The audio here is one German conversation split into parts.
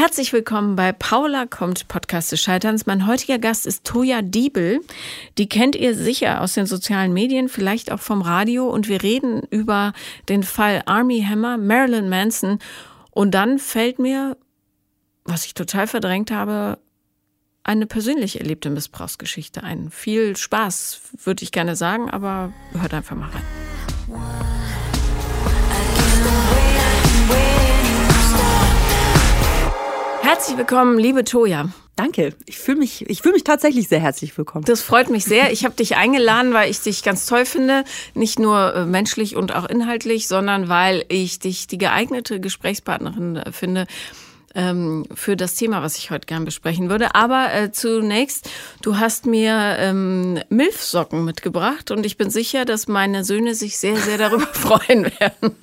Herzlich willkommen bei Paula kommt Podcast des Scheiterns. Mein heutiger Gast ist Toja Diebel. Die kennt ihr sicher aus den sozialen Medien, vielleicht auch vom Radio. Und wir reden über den Fall Army Hammer, Marilyn Manson. Und dann fällt mir, was ich total verdrängt habe, eine persönlich erlebte Missbrauchsgeschichte ein. Viel Spaß, würde ich gerne sagen, aber hört einfach mal rein. Herzlich willkommen, liebe Toja. Danke. Ich fühle mich, ich fühle mich tatsächlich sehr herzlich willkommen. Das freut mich sehr. Ich habe dich eingeladen, weil ich dich ganz toll finde, nicht nur äh, menschlich und auch inhaltlich, sondern weil ich dich die geeignete Gesprächspartnerin äh, finde ähm, für das Thema, was ich heute gern besprechen würde. Aber äh, zunächst, du hast mir ähm, Milfsocken mitgebracht und ich bin sicher, dass meine Söhne sich sehr, sehr darüber freuen werden.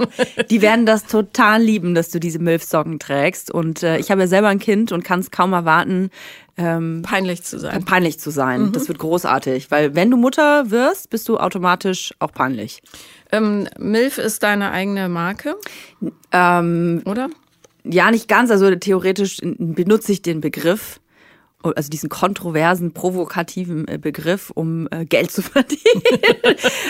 Die werden das total lieben, dass du diese Milfsocken trägst. Und äh, ich habe ja selber ein Kind und kann es kaum erwarten, ähm, peinlich zu sein. Peinlich zu sein. Mhm. Das wird großartig, weil wenn du Mutter wirst, bist du automatisch auch peinlich. Ähm, Milf ist deine eigene Marke, ähm, oder? Ja, nicht ganz. Also theoretisch benutze ich den Begriff, also diesen kontroversen, provokativen äh, Begriff, um äh, Geld zu verdienen.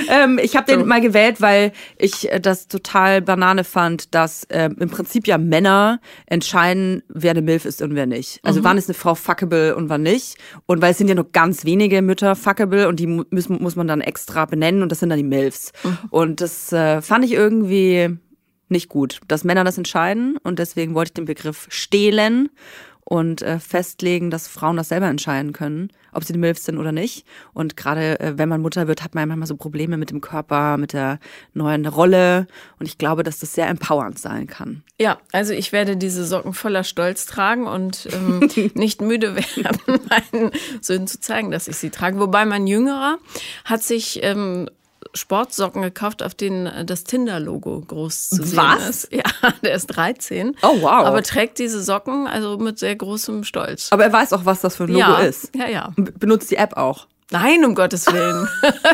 ähm, ich habe den so. mal gewählt, weil ich äh, das total Banane fand, dass äh, im Prinzip ja Männer entscheiden, wer eine Milf ist und wer nicht. Also mhm. wann ist eine Frau fuckable und wann nicht. Und weil es sind ja nur ganz wenige Mütter fuckable und die müssen, muss man dann extra benennen und das sind dann die Milfs. Mhm. Und das äh, fand ich irgendwie nicht gut, dass Männer das entscheiden und deswegen wollte ich den Begriff stehlen und äh, festlegen, dass Frauen das selber entscheiden können, ob sie die Milfs sind oder nicht. Und gerade äh, wenn man Mutter wird, hat man manchmal so Probleme mit dem Körper, mit der neuen Rolle. Und ich glaube, dass das sehr empowernd sein kann. Ja, also ich werde diese Socken voller Stolz tragen und ähm, nicht müde werden, meinen Söhnen zu zeigen, dass ich sie trage. Wobei mein Jüngerer hat sich ähm, Sportsocken gekauft, auf denen äh, das Tinder-Logo groß zu sehen Was? ist. Ja, der ist 13. Oh, wow. Aber trägt diese Socken also mit sehr großem Stolz. Aber er weiß auch, was das für ein Logo ja, ist. Ja, ja. Benutzt die App auch. Nein, um Gottes Willen.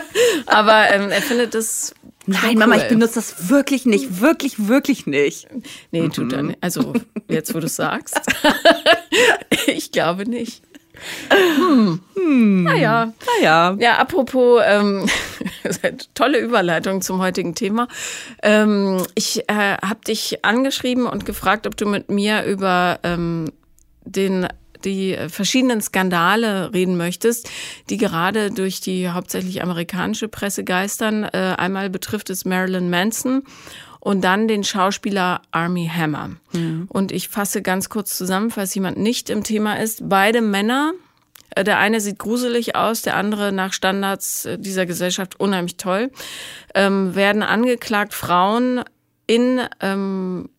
Aber ähm, er findet das. Nein, Mama, ich benutze das wirklich nicht. Wirklich, wirklich nicht. Nee, tut er nicht. Also, jetzt, wo du es sagst. ich glaube nicht. Hm. Hm. Naja. Naja. Ja, apropos, ähm, tolle Überleitung zum heutigen Thema. Ähm, ich äh, habe dich angeschrieben und gefragt, ob du mit mir über ähm, den die verschiedenen Skandale reden möchtest, die gerade durch die hauptsächlich amerikanische Presse geistern. Äh, einmal betrifft es Marilyn Manson und dann den Schauspieler Army Hammer. Mhm. Und ich fasse ganz kurz zusammen, falls jemand nicht im Thema ist. Beide Männer, äh, der eine sieht gruselig aus, der andere nach Standards äh, dieser Gesellschaft unheimlich toll, ähm, werden angeklagt, Frauen in ähm,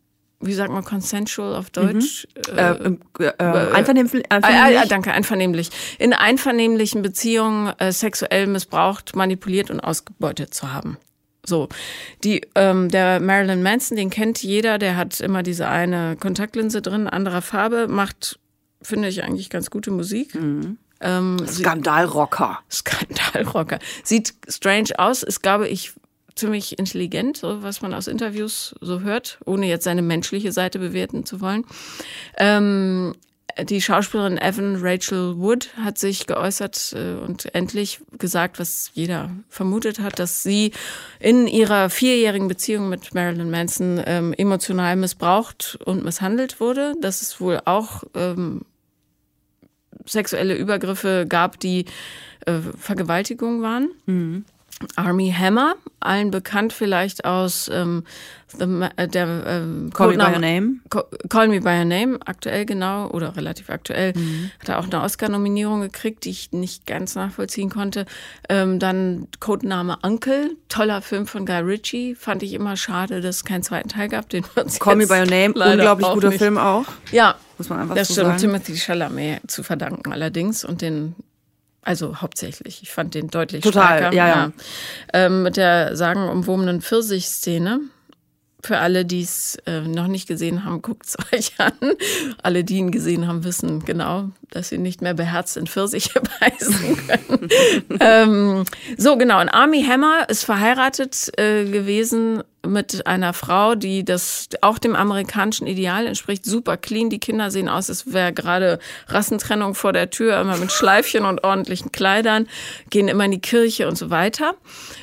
wie sagt man consensual auf Deutsch? Mhm. Äh, äh, äh, einvernehmlich? einvernehmlich? Danke, einvernehmlich. In einvernehmlichen Beziehungen sexuell missbraucht, manipuliert und ausgebeutet zu haben. So, die, ähm, der Marilyn Manson, den kennt jeder, der hat immer diese eine Kontaktlinse drin, anderer Farbe, macht, finde ich, eigentlich ganz gute Musik. Mhm. Ähm, Skandalrocker. Skandalrocker. Sieht strange aus, ist, glaube ich, ziemlich intelligent, so was man aus Interviews so hört, ohne jetzt seine menschliche Seite bewerten zu wollen. Ähm, die Schauspielerin Evan Rachel Wood hat sich geäußert äh, und endlich gesagt, was jeder vermutet hat, dass sie in ihrer vierjährigen Beziehung mit Marilyn Manson ähm, emotional missbraucht und misshandelt wurde. Dass es wohl auch ähm, sexuelle Übergriffe gab, die äh, Vergewaltigung waren. Mhm. Army Hammer, allen bekannt vielleicht aus ähm, the, äh, der ähm, Call Me By Your Name. Call Me By Your Name, aktuell genau oder relativ aktuell, mhm. hat er auch eine Oscar-Nominierung gekriegt, die ich nicht ganz nachvollziehen konnte. Ähm, dann Codename Uncle, toller Film von Guy Ritchie, fand ich immer schade, dass es keinen zweiten Teil gab. Den Call Me By Your Name, unglaublich guter nicht. Film auch. Ja, muss man einfach das so stimmt. sagen. Timothy Chalamet zu verdanken allerdings und den also hauptsächlich. Ich fand den deutlich Total, stärker. ja, ja. Ähm, mit der sagenumwobenen Pfirsich-Szene Für alle, die es äh, noch nicht gesehen haben, guckt es euch an. Alle, die ihn gesehen haben, wissen genau, dass sie nicht mehr beherzt in Pfirsiche beißen können. ähm, so, genau. Und Army Hammer ist verheiratet äh, gewesen mit einer Frau, die das auch dem amerikanischen Ideal entspricht. Super clean. Die Kinder sehen aus, als wäre gerade Rassentrennung vor der Tür, immer mit Schleifchen und ordentlichen Kleidern, gehen immer in die Kirche und so weiter.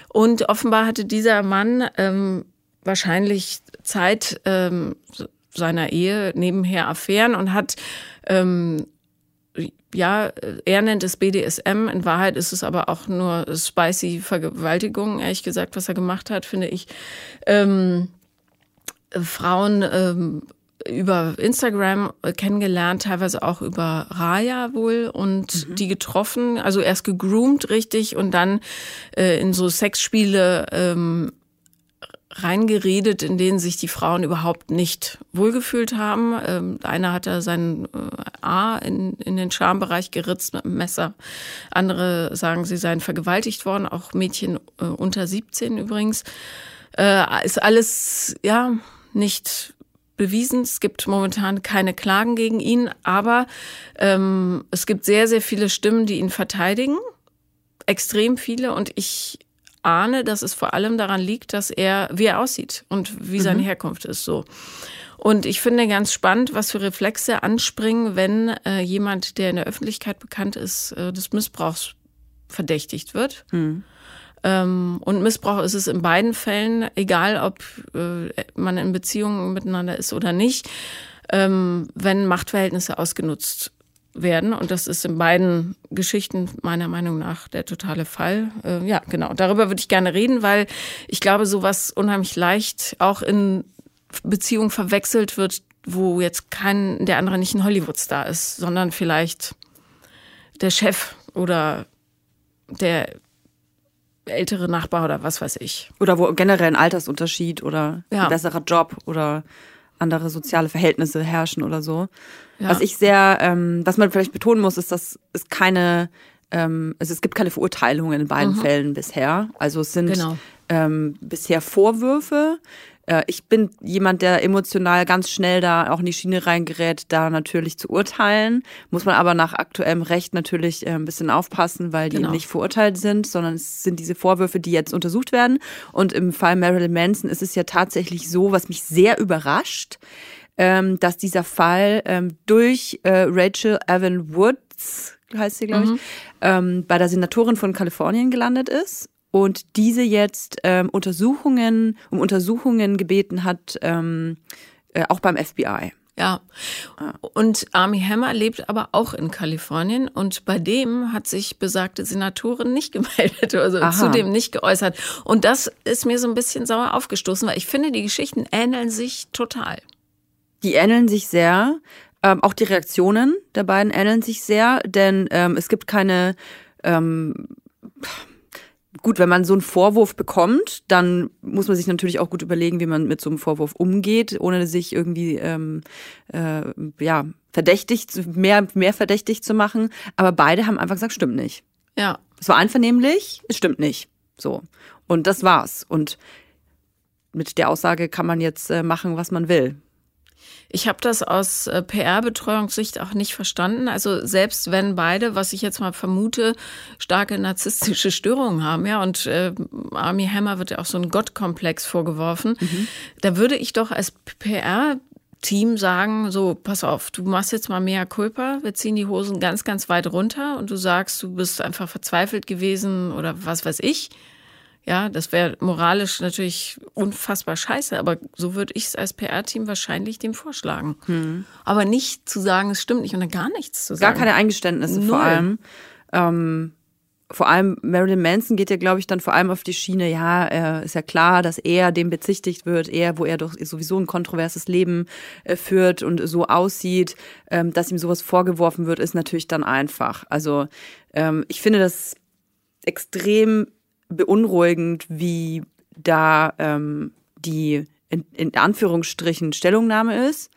Und offenbar hatte dieser Mann ähm, wahrscheinlich Zeit ähm, seiner Ehe nebenher Affären und hat ähm, ja, er nennt es BDSM. In Wahrheit ist es aber auch nur spicy Vergewaltigung, ehrlich gesagt, was er gemacht hat, finde ich. Ähm, Frauen ähm, über Instagram kennengelernt, teilweise auch über Raya wohl und mhm. die getroffen, also erst gegroomt richtig und dann äh, in so Sexspiele ähm, reingeredet, in denen sich die Frauen überhaupt nicht wohlgefühlt haben. Ähm, einer hat da sein äh, A in, in den Schambereich geritzt mit einem Messer. Andere sagen, sie seien vergewaltigt worden, auch Mädchen äh, unter 17 übrigens. Äh, ist alles, ja, nicht bewiesen. Es gibt momentan keine Klagen gegen ihn, aber ähm, es gibt sehr, sehr viele Stimmen, die ihn verteidigen. Extrem viele. Und ich ahne, dass es vor allem daran liegt, dass er, wie er aussieht und wie mhm. seine Herkunft ist, so. Und ich finde ganz spannend, was für Reflexe anspringen, wenn äh, jemand, der in der Öffentlichkeit bekannt ist, äh, des Missbrauchs verdächtigt wird. Mhm. Ähm, und Missbrauch ist es in beiden Fällen, egal ob äh, man in Beziehungen miteinander ist oder nicht, ähm, wenn Machtverhältnisse ausgenutzt werden. Und das ist in beiden Geschichten meiner Meinung nach der totale Fall. Äh, ja, genau. Darüber würde ich gerne reden, weil ich glaube, sowas unheimlich leicht auch in Beziehungen verwechselt wird, wo jetzt kein, der andere nicht ein Hollywood-Star ist, sondern vielleicht der Chef oder der ältere Nachbar oder was weiß ich. Oder wo generell ein Altersunterschied oder ja. ein besserer Job oder andere soziale Verhältnisse herrschen oder so. Ja. Was ich sehr, ähm, was man vielleicht betonen muss, ist, dass es keine, ähm, also es gibt keine Verurteilungen in beiden mhm. Fällen bisher. Also es sind genau. ähm, bisher Vorwürfe. Äh, ich bin jemand, der emotional ganz schnell da auch in die Schiene reingerät, da natürlich zu urteilen. Muss man aber nach aktuellem Recht natürlich äh, ein bisschen aufpassen, weil die genau. nicht verurteilt sind, sondern es sind diese Vorwürfe, die jetzt untersucht werden. Und im Fall Marilyn Manson ist es ja tatsächlich so, was mich sehr überrascht, ähm, dass dieser Fall ähm, durch äh, Rachel Evan Woods, heißt sie, glaube ich, mhm. ähm, bei der Senatorin von Kalifornien gelandet ist und diese jetzt ähm, Untersuchungen, um Untersuchungen gebeten hat, ähm, äh, auch beim FBI. Ja. Und Army Hammer lebt aber auch in Kalifornien und bei dem hat sich besagte Senatorin nicht gemeldet, also Aha. zudem nicht geäußert. Und das ist mir so ein bisschen sauer aufgestoßen, weil ich finde, die Geschichten ähneln sich total. Die ähneln sich sehr. Ähm, auch die Reaktionen der beiden ähneln sich sehr, denn ähm, es gibt keine. Ähm, gut, wenn man so einen Vorwurf bekommt, dann muss man sich natürlich auch gut überlegen, wie man mit so einem Vorwurf umgeht, ohne sich irgendwie ähm, äh, ja verdächtig mehr mehr verdächtig zu machen. Aber beide haben einfach gesagt, stimmt nicht. Ja. Es war einvernehmlich, es stimmt nicht. So und das war's. Und mit der Aussage kann man jetzt äh, machen, was man will. Ich habe das aus äh, PR-Betreuungssicht auch nicht verstanden. Also selbst wenn beide, was ich jetzt mal vermute, starke narzisstische Störungen haben, ja, und äh, Army Hammer wird ja auch so ein Gottkomplex vorgeworfen, mhm. da würde ich doch als PR Team sagen, so, pass auf, du machst jetzt mal mehr Culpa, wir ziehen die Hosen ganz, ganz weit runter und du sagst, du bist einfach verzweifelt gewesen oder was weiß ich. Ja, das wäre moralisch natürlich unfassbar scheiße, aber so würde ich es als PR-Team wahrscheinlich dem vorschlagen. Hm. Aber nicht zu sagen, es stimmt nicht und dann gar nichts zu sagen. Gar keine Eingeständnisse Null. vor allem. Ähm, vor allem Marilyn Manson geht ja, glaube ich, dann vor allem auf die Schiene, ja, äh, ist ja klar, dass er dem bezichtigt wird, er, wo er doch sowieso ein kontroverses Leben äh, führt und so aussieht, ähm, dass ihm sowas vorgeworfen wird, ist natürlich dann einfach. Also ähm, ich finde das extrem beunruhigend, wie da ähm, die in, in Anführungsstrichen Stellungnahme ist.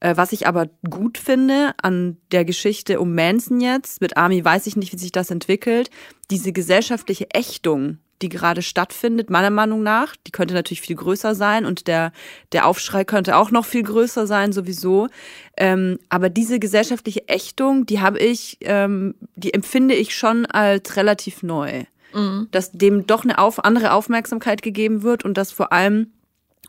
Äh, was ich aber gut finde an der Geschichte um Manson jetzt, mit Army weiß ich nicht, wie sich das entwickelt, diese gesellschaftliche Ächtung, die gerade stattfindet, meiner Meinung nach. Die könnte natürlich viel größer sein und der, der Aufschrei könnte auch noch viel größer sein, sowieso. Ähm, aber diese gesellschaftliche Ächtung, die habe ich, ähm, die empfinde ich schon als relativ neu. Mhm. Dass dem doch eine auf, andere Aufmerksamkeit gegeben wird und dass vor allem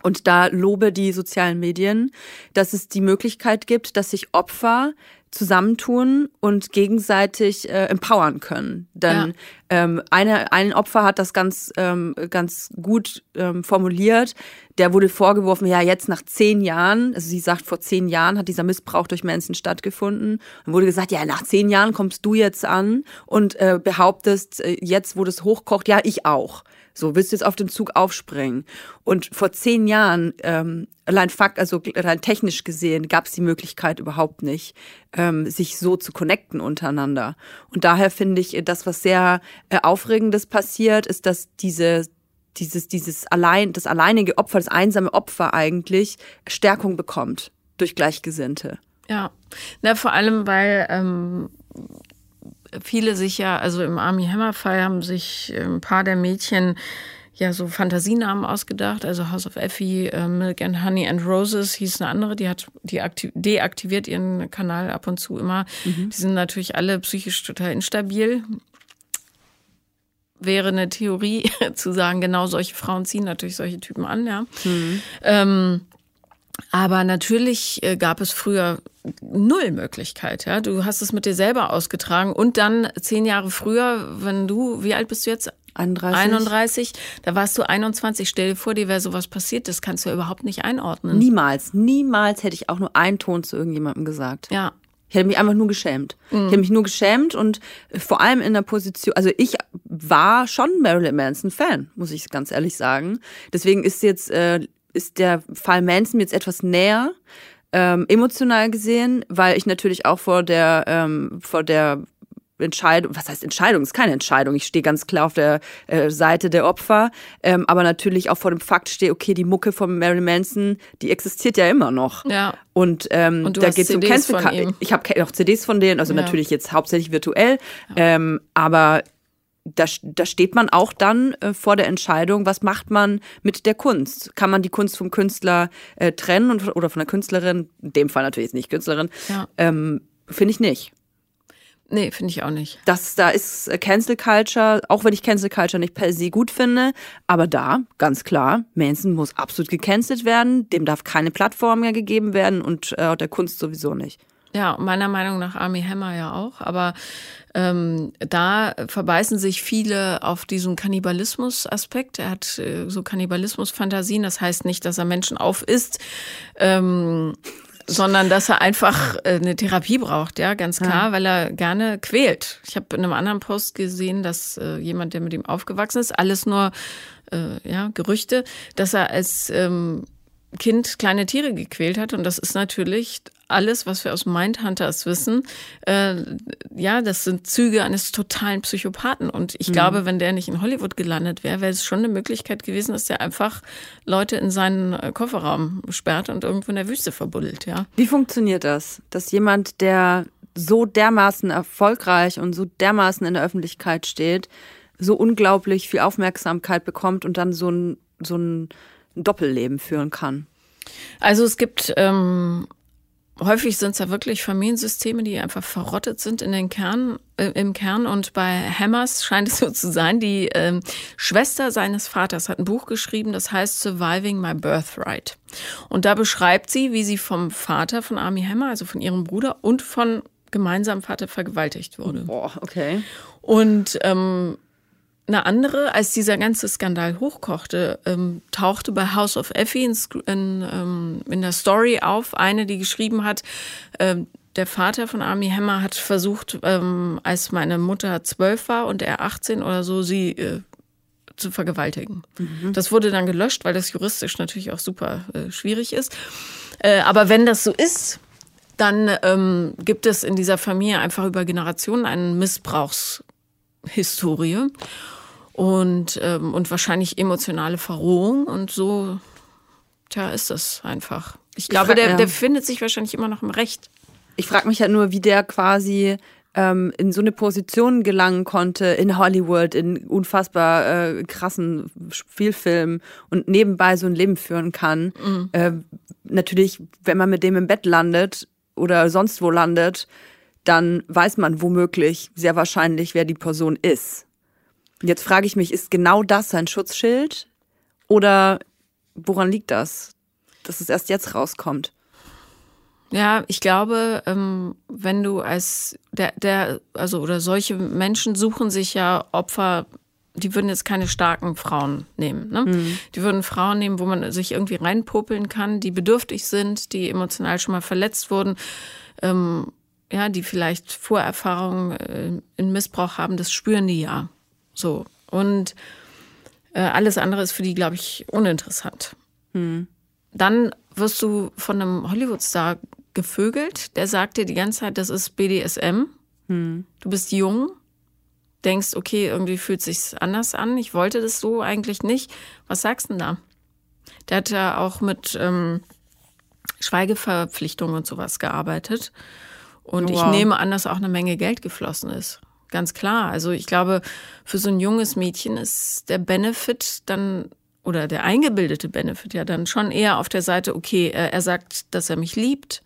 und da lobe die sozialen Medien, dass es die Möglichkeit gibt, dass sich Opfer zusammentun und gegenseitig äh, empowern können. Dann ja. ähm, eine, ein Opfer hat das ganz, ähm, ganz gut ähm, formuliert. Der wurde vorgeworfen, ja, jetzt nach zehn Jahren, also sie sagt, vor zehn Jahren hat dieser Missbrauch durch Menschen stattgefunden. Dann wurde gesagt, ja, nach zehn Jahren kommst du jetzt an und äh, behauptest, äh, jetzt, wo das hochkocht, ja, ich auch. So, willst du jetzt auf den Zug aufspringen? Und vor zehn Jahren, ähm, allein Fakt, also rein technisch gesehen, gab es die Möglichkeit überhaupt nicht, ähm, sich so zu connecten untereinander. Und daher finde ich, das, was sehr äh, Aufregendes passiert, ist, dass diese dieses, dieses allein, das alleinige Opfer, das einsame Opfer eigentlich Stärkung bekommt durch Gleichgesinnte. Ja, na, vor allem, weil ähm, viele sich ja, also im Army Hammer Fall haben sich äh, ein paar der Mädchen ja so Fantasienamen ausgedacht. Also House of Effie, äh, Milk and Honey and Roses hieß eine andere, die hat die deaktiviert ihren Kanal ab und zu immer. Mhm. Die sind natürlich alle psychisch total instabil. Wäre eine Theorie zu sagen, genau solche Frauen ziehen natürlich solche Typen an, ja. Mhm. Ähm, aber natürlich äh, gab es früher null Möglichkeit. Ja? Du hast es mit dir selber ausgetragen und dann zehn Jahre früher, wenn du, wie alt bist du jetzt? 31. 31, da warst du 21. Stell dir vor, dir wäre sowas passiert, das kannst du ja überhaupt nicht einordnen. Niemals, niemals hätte ich auch nur einen Ton zu irgendjemandem gesagt. Ja. Ich hätte mich einfach nur geschämt. Mhm. Ich hätte mich nur geschämt und vor allem in der Position, also ich war schon Marilyn Manson Fan, muss ich ganz ehrlich sagen. Deswegen ist jetzt äh, ist der Fall Manson jetzt etwas näher, ähm, emotional gesehen, weil ich natürlich auch vor der, ähm, vor der Entscheidung, was heißt Entscheidung? ist keine Entscheidung. Ich stehe ganz klar auf der äh, Seite der Opfer, ähm, aber natürlich auch vor dem Fakt stehe, okay, die Mucke von Marilyn Manson, die existiert ja immer noch. Ja. Und, ähm, Und da geht es um Cancel Ich habe auch CDs von denen, also ja. natürlich jetzt hauptsächlich virtuell, ja. ähm, aber da, da steht man auch dann äh, vor der Entscheidung, was macht man mit der Kunst? Kann man die Kunst vom Künstler äh, trennen und, oder von der Künstlerin? In dem Fall natürlich nicht Künstlerin. Ja. Ähm, finde ich nicht. Nee, finde ich auch nicht. Das, da ist äh, Cancel Culture, auch wenn ich Cancel Culture nicht per se gut finde, aber da, ganz klar, Manson muss absolut gecancelt werden, dem darf keine Plattform mehr gegeben werden und äh, der Kunst sowieso nicht. Ja, meiner Meinung nach Army Hammer ja auch. Aber ähm, da verbeißen sich viele auf diesen Kannibalismus-Aspekt. Er hat äh, so Kannibalismus-Fantasien. Das heißt nicht, dass er Menschen aufisst. Ähm, sondern dass er einfach äh, eine Therapie braucht, ja, ganz klar, ja. weil er gerne quält. Ich habe in einem anderen Post gesehen, dass äh, jemand, der mit ihm aufgewachsen ist, alles nur äh, ja Gerüchte, dass er als ähm, Kind kleine Tiere gequält hat. Und das ist natürlich alles, was wir aus Mindhunters wissen. Äh, ja, das sind Züge eines totalen Psychopathen. Und ich mhm. glaube, wenn der nicht in Hollywood gelandet wäre, wäre es schon eine Möglichkeit gewesen, dass der einfach Leute in seinen äh, Kofferraum sperrt und irgendwo in der Wüste verbuddelt. Ja. Wie funktioniert das? Dass jemand, der so dermaßen erfolgreich und so dermaßen in der Öffentlichkeit steht, so unglaublich viel Aufmerksamkeit bekommt und dann so ein, so ein ein Doppelleben führen kann? Also es gibt ähm, häufig sind es ja wirklich Familiensysteme, die einfach verrottet sind in den Kern, äh, im Kern. Und bei Hammers scheint es so zu sein. Die ähm, Schwester seines Vaters hat ein Buch geschrieben, das heißt Surviving My Birthright. Und da beschreibt sie, wie sie vom Vater von Army Hammer, also von ihrem Bruder und von gemeinsamen Vater vergewaltigt wurde. Boah, okay. Und ähm, eine andere, als dieser ganze Skandal hochkochte, ähm, tauchte bei House of Effie in, in, ähm, in, der Story auf, eine, die geschrieben hat, ähm, der Vater von Army Hammer hat versucht, ähm, als meine Mutter zwölf war und er 18 oder so, sie äh, zu vergewaltigen. Mhm. Das wurde dann gelöscht, weil das juristisch natürlich auch super äh, schwierig ist. Äh, aber wenn das so ist, dann ähm, gibt es in dieser Familie einfach über Generationen einen Missbrauchshistorie und, ähm, und wahrscheinlich emotionale Verrohung. Und so, tja, ist das einfach. Ich glaube, der, der findet sich wahrscheinlich immer noch im Recht. Ich frage mich halt nur, wie der quasi ähm, in so eine Position gelangen konnte in Hollywood, in unfassbar äh, krassen Spielfilmen und nebenbei so ein Leben führen kann. Mhm. Äh, natürlich, wenn man mit dem im Bett landet oder sonst wo landet, dann weiß man womöglich sehr wahrscheinlich, wer die Person ist. Jetzt frage ich mich, ist genau das sein Schutzschild? Oder woran liegt das, dass es erst jetzt rauskommt? Ja, ich glaube, ähm, wenn du als der, der, also oder solche Menschen suchen sich ja Opfer, die würden jetzt keine starken Frauen nehmen. Ne? Mhm. Die würden Frauen nehmen, wo man sich irgendwie reinpopeln kann, die bedürftig sind, die emotional schon mal verletzt wurden, ähm, ja, die vielleicht Vorerfahrungen äh, in Missbrauch haben, das spüren die ja. So. Und äh, alles andere ist für die, glaube ich, uninteressant. Mhm. Dann wirst du von einem Hollywood-Star gevögelt, der sagt dir die ganze Zeit, das ist BDSM. Hm. Du bist jung, denkst, okay, irgendwie fühlt sich's anders an. Ich wollte das so eigentlich nicht. Was sagst du denn da? Der hat ja auch mit ähm, Schweigeverpflichtungen und sowas gearbeitet. Und wow. ich nehme an, dass auch eine Menge Geld geflossen ist. Ganz klar. Also ich glaube, für so ein junges Mädchen ist der Benefit dann oder der eingebildete Benefit ja dann schon eher auf der Seite, okay, er sagt, dass er mich liebt.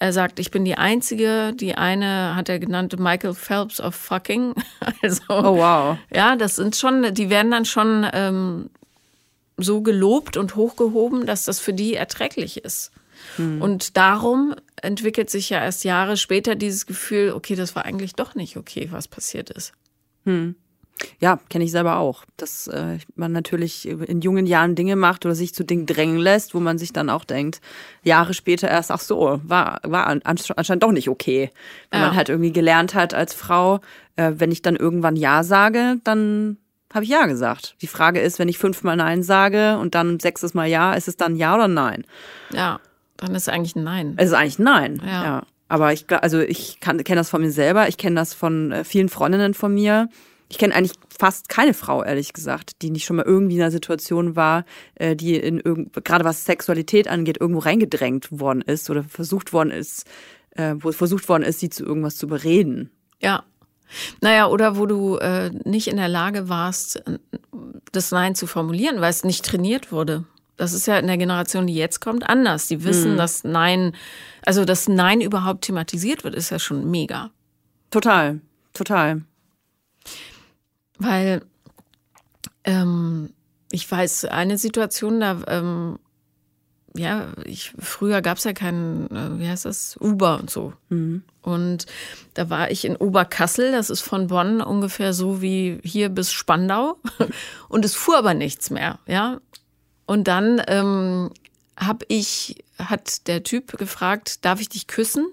Er sagt, ich bin die Einzige. Die eine hat er genannt Michael Phelps of Fucking. Also, oh wow. Ja, das sind schon, die werden dann schon ähm, so gelobt und hochgehoben, dass das für die erträglich ist. Hm. Und darum entwickelt sich ja erst Jahre später dieses Gefühl, okay, das war eigentlich doch nicht okay, was passiert ist. Hm. Ja, kenne ich selber auch, dass äh, man natürlich in jungen Jahren Dinge macht oder sich zu Dingen drängen lässt, wo man sich dann auch denkt, Jahre später erst, ach so, war, war anscheinend doch nicht okay. Wenn ja. man halt irgendwie gelernt hat als Frau, äh, wenn ich dann irgendwann Ja sage, dann habe ich Ja gesagt. Die Frage ist, wenn ich fünfmal Nein sage und dann sechstes Mal Ja, ist es dann Ja oder Nein? Ja, dann ist es eigentlich ein Nein. Es ist eigentlich ein Nein, ja. ja. Aber ich also ich kenne das von mir selber, ich kenne das von äh, vielen Freundinnen von mir ich kenne eigentlich fast keine Frau, ehrlich gesagt, die nicht schon mal irgendwie in einer Situation war, äh, die in irgend, gerade was Sexualität angeht, irgendwo reingedrängt worden ist oder versucht worden ist, äh, wo versucht worden ist, sie zu irgendwas zu bereden. Ja. Naja, oder wo du äh, nicht in der Lage warst, das Nein zu formulieren, weil es nicht trainiert wurde. Das ist ja in der Generation, die jetzt kommt, anders. Die wissen, mhm. dass Nein, also dass Nein überhaupt thematisiert wird, ist ja schon mega. Total, total. Weil ähm, ich weiß, eine Situation, da, ähm, ja, ich, früher gab es ja keinen, äh, wie heißt das, Uber und so. Mhm. Und da war ich in Oberkassel, das ist von Bonn ungefähr so wie hier bis Spandau. Und es fuhr aber nichts mehr, ja. Und dann ähm, habe ich, hat der Typ gefragt, darf ich dich küssen?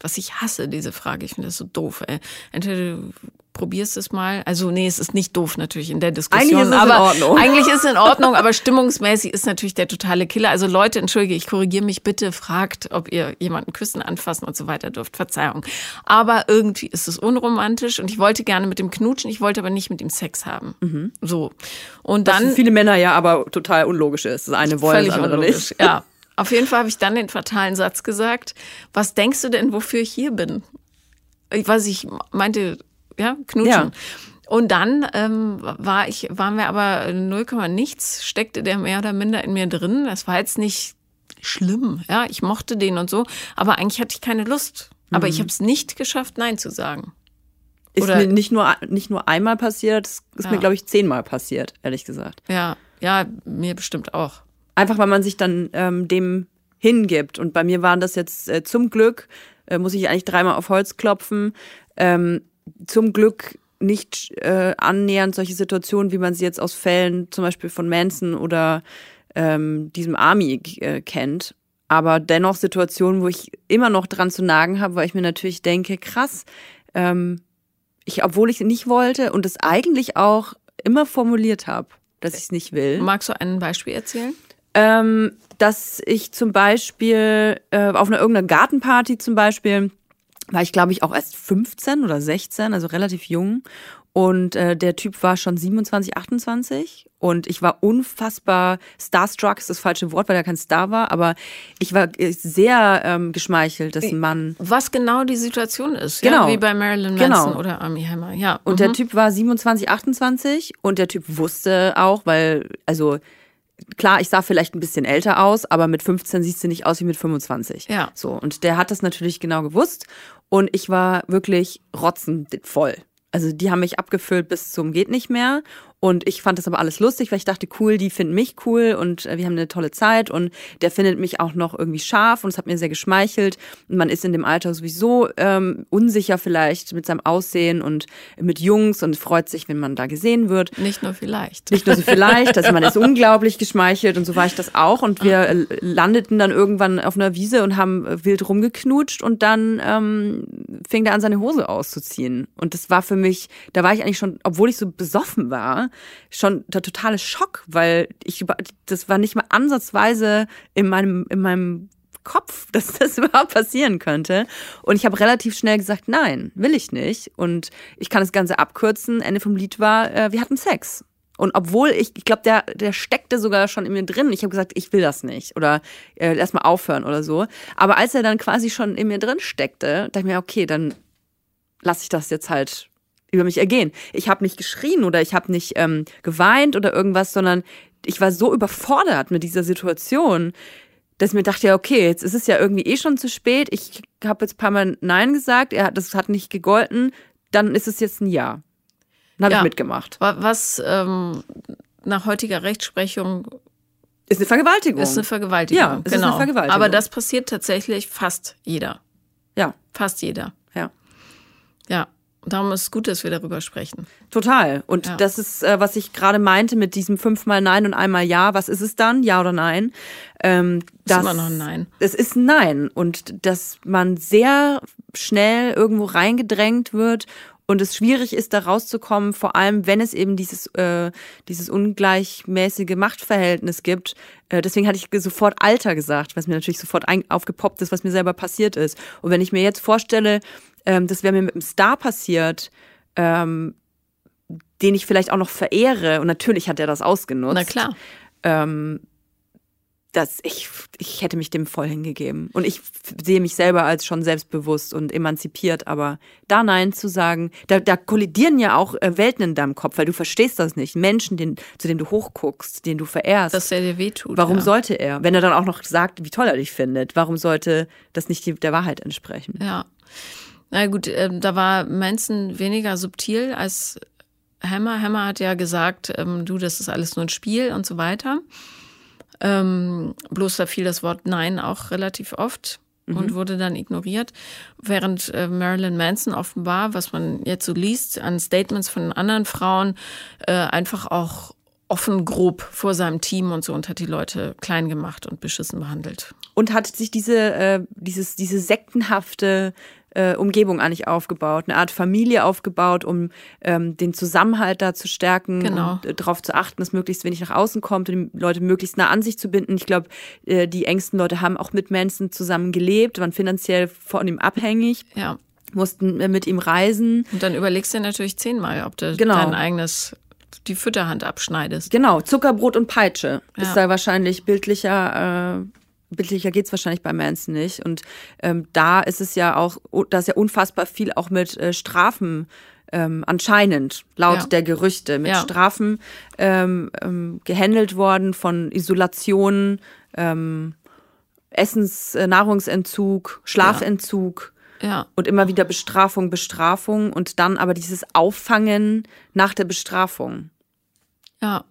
Was ich hasse, diese Frage. Ich finde das so doof. Ey. Entweder du probierst es mal. Also nee, es ist nicht doof natürlich in der Diskussion. Eigentlich ist es aber in Ordnung. Eigentlich ist es in Ordnung, aber stimmungsmäßig ist natürlich der totale Killer. Also Leute, entschuldige, ich korrigiere mich bitte, fragt, ob ihr jemanden küssen, anfassen und so weiter dürft. Verzeihung. Aber irgendwie ist es unromantisch und ich wollte gerne mit dem knutschen, ich wollte aber nicht mit ihm Sex haben. Mhm. So. Und dann. Was viele Männer ja aber total unlogisch ist. Das eine wollen, das andere unlogisch. nicht. Ja. Auf jeden Fall habe ich dann den fatalen Satz gesagt. Was denkst du denn, wofür ich hier bin? Ich weiß, ich meinte ja, knutschen. Ja. Und dann ähm, war ich, waren wir aber 0, nichts, steckte der mehr oder minder in mir drin. Das war jetzt nicht schlimm, ja, ich mochte den und so, aber eigentlich hatte ich keine Lust. Aber mhm. ich habe es nicht geschafft, Nein zu sagen. Ist Oder, mir nicht nur, nicht nur einmal passiert, es ist ja. mir, glaube ich, zehnmal passiert, ehrlich gesagt. Ja, ja, mir bestimmt auch. Einfach, weil man sich dann ähm, dem hingibt. Und bei mir waren das jetzt äh, zum Glück, äh, muss ich eigentlich dreimal auf Holz klopfen, ähm, zum Glück nicht äh, annähernd solche Situationen, wie man sie jetzt aus Fällen zum Beispiel von Manson oder ähm, diesem Army äh, kennt. Aber dennoch Situationen, wo ich immer noch dran zu nagen habe, weil ich mir natürlich denke, krass, ähm, ich, obwohl ich nicht wollte und es eigentlich auch immer formuliert habe, dass ich es nicht will. Magst du ein Beispiel erzählen? Ähm, dass ich zum Beispiel äh, auf einer irgendeiner Gartenparty zum Beispiel war ich, glaube ich, auch erst 15 oder 16, also relativ jung. Und äh, der Typ war schon 27, 28 und ich war unfassbar starstruck, ist das falsche Wort, weil er kein Star war, aber ich war äh, sehr ähm, geschmeichelt, dass ein Mann. Was genau die Situation ist, genau. ja, wie bei Marilyn Manson genau. oder Army Hammer, ja. Und mhm. der Typ war 27, 28 und der Typ wusste auch, weil, also klar, ich sah vielleicht ein bisschen älter aus, aber mit 15 siehst du nicht aus wie mit 25. Ja. So, und der hat das natürlich genau gewusst und ich war wirklich rotzenvoll. Also die haben mich abgefüllt bis zum geht nicht mehr und ich fand das aber alles lustig, weil ich dachte, cool, die finden mich cool und äh, wir haben eine tolle Zeit und der findet mich auch noch irgendwie scharf und es hat mir sehr geschmeichelt. Und man ist in dem Alter sowieso ähm, unsicher vielleicht mit seinem Aussehen und mit Jungs und freut sich, wenn man da gesehen wird. Nicht nur vielleicht. Nicht nur so vielleicht, also man ist unglaublich geschmeichelt und so war ich das auch. Und wir äh, landeten dann irgendwann auf einer Wiese und haben äh, wild rumgeknutscht und dann ähm, fing der an, seine Hose auszuziehen. Und das war für mich, da war ich eigentlich schon, obwohl ich so besoffen war, schon der totale Schock, weil ich das war nicht mal ansatzweise in meinem in meinem Kopf, dass das überhaupt passieren könnte. Und ich habe relativ schnell gesagt, nein, will ich nicht. Und ich kann das Ganze abkürzen. Ende vom Lied war, äh, wir hatten Sex. Und obwohl ich, ich glaube, der, der steckte sogar schon in mir drin. Ich habe gesagt, ich will das nicht oder äh, lass mal aufhören oder so. Aber als er dann quasi schon in mir drin steckte, dachte ich mir, okay, dann lasse ich das jetzt halt über mich ergehen. Ich habe nicht geschrien oder ich habe nicht ähm, geweint oder irgendwas, sondern ich war so überfordert mit dieser Situation, dass ich mir dachte, ja, okay, jetzt ist es ja irgendwie eh schon zu spät. Ich habe jetzt ein paar Mal Nein gesagt, er hat, das hat nicht gegolten, dann ist es jetzt ein Ja. Dann habe ja. ich mitgemacht. Was ähm, nach heutiger Rechtsprechung ist eine Vergewaltigung. Ist eine Vergewaltigung. Ja, ist genau. eine Vergewaltigung. Aber das passiert tatsächlich fast jeder. Ja. Fast jeder. Ja. Ja. Darum ist es gut, dass wir darüber sprechen. Total. Und ja. das ist, äh, was ich gerade meinte mit diesem fünfmal Nein und einmal Ja. Was ist es dann? Ja oder Nein? Ähm, das ist immer noch ein Nein. Es ist ein Nein. Und dass man sehr schnell irgendwo reingedrängt wird und es schwierig ist, da rauszukommen, vor allem wenn es eben dieses, äh, dieses ungleichmäßige Machtverhältnis gibt. Äh, deswegen hatte ich sofort Alter gesagt, was mir natürlich sofort aufgepoppt ist, was mir selber passiert ist. Und wenn ich mir jetzt vorstelle, ähm, das wäre mir mit einem Star passiert, ähm, den ich vielleicht auch noch verehre. Und natürlich hat er das ausgenutzt. Na klar. Ähm, dass ich, ich hätte mich dem voll hingegeben. Und ich sehe mich selber als schon selbstbewusst und emanzipiert, aber da Nein zu sagen, da, da kollidieren ja auch äh, Welten in deinem Kopf, weil du verstehst das nicht. Menschen, den, zu denen du hochguckst, den du verehrst. Dass er dir wehtut. Warum ja. sollte er? Wenn er dann auch noch sagt, wie toll er dich findet, warum sollte das nicht der Wahrheit entsprechen? Ja. Na gut, äh, da war Manson weniger subtil als Hammer. Hammer hat ja gesagt, ähm, du, das ist alles nur ein Spiel und so weiter. Ähm, bloß da fiel das Wort Nein auch relativ oft mhm. und wurde dann ignoriert. Während äh, Marilyn Manson offenbar, was man jetzt so liest an Statements von anderen Frauen, äh, einfach auch offen grob vor seinem Team und so und hat die Leute klein gemacht und beschissen behandelt. Und hat sich diese, äh, dieses, diese sektenhafte äh, Umgebung eigentlich aufgebaut, eine Art Familie aufgebaut, um ähm, den Zusammenhalt da zu stärken genau. und äh, darauf zu achten, dass möglichst wenig nach außen kommt und die Leute möglichst nah an sich zu binden. Ich glaube, äh, die engsten Leute haben auch mit Manson zusammen gelebt, waren finanziell von ihm abhängig. Ja. Mussten äh, mit ihm reisen. Und dann überlegst du natürlich zehnmal, ob du genau. dein eigenes die Fütterhand abschneidest. Genau, Zuckerbrot und Peitsche ja. ist da wahrscheinlich bildlicher äh, bildlicher geht's wahrscheinlich bei Manson nicht. Und ähm, da ist es ja auch, da ist ja unfassbar viel auch mit äh, Strafen ähm, anscheinend, laut ja. der Gerüchte, mit ja. Strafen ähm, ähm, gehandelt worden von Isolation, ähm, Essens-, äh, Nahrungsentzug, Schlafentzug. Ja. Und immer wieder Bestrafung, Bestrafung und dann aber dieses Auffangen nach der Bestrafung. Ja.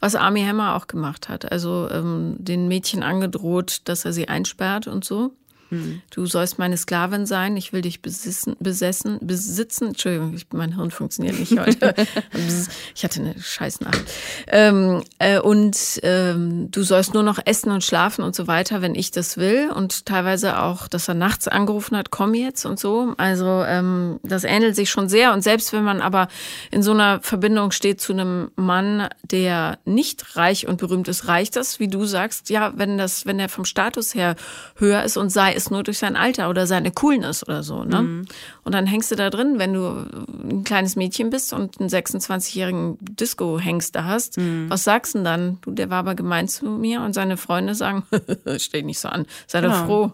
Was Army Hammer auch gemacht hat. Also ähm, den Mädchen angedroht, dass er sie einsperrt und so. Mhm. Du sollst meine Sklavin sein, ich will dich besitzen, besessen, besitzen. Entschuldigung, ich, mein Hirn funktioniert nicht heute. ich hatte eine scheiß Nacht. Ähm, äh, und ähm, du sollst nur noch essen und schlafen und so weiter, wenn ich das will. Und teilweise auch, dass er nachts angerufen hat, komm jetzt und so. Also ähm, das ähnelt sich schon sehr. Und selbst wenn man aber in so einer Verbindung steht zu einem Mann, der nicht reich und berühmt ist, reicht das, wie du sagst, ja, wenn das, wenn er vom Status her höher ist und sei es ist nur durch sein Alter oder seine Coolness oder so. Ne? Mhm. Und dann hängst du da drin, wenn du ein kleines Mädchen bist und einen 26-jährigen Disco-Hengster hast. Mhm. Was sagst du denn dann? Du, der war aber gemein zu mir und seine Freunde sagen, steh nicht so an, sei doch froh,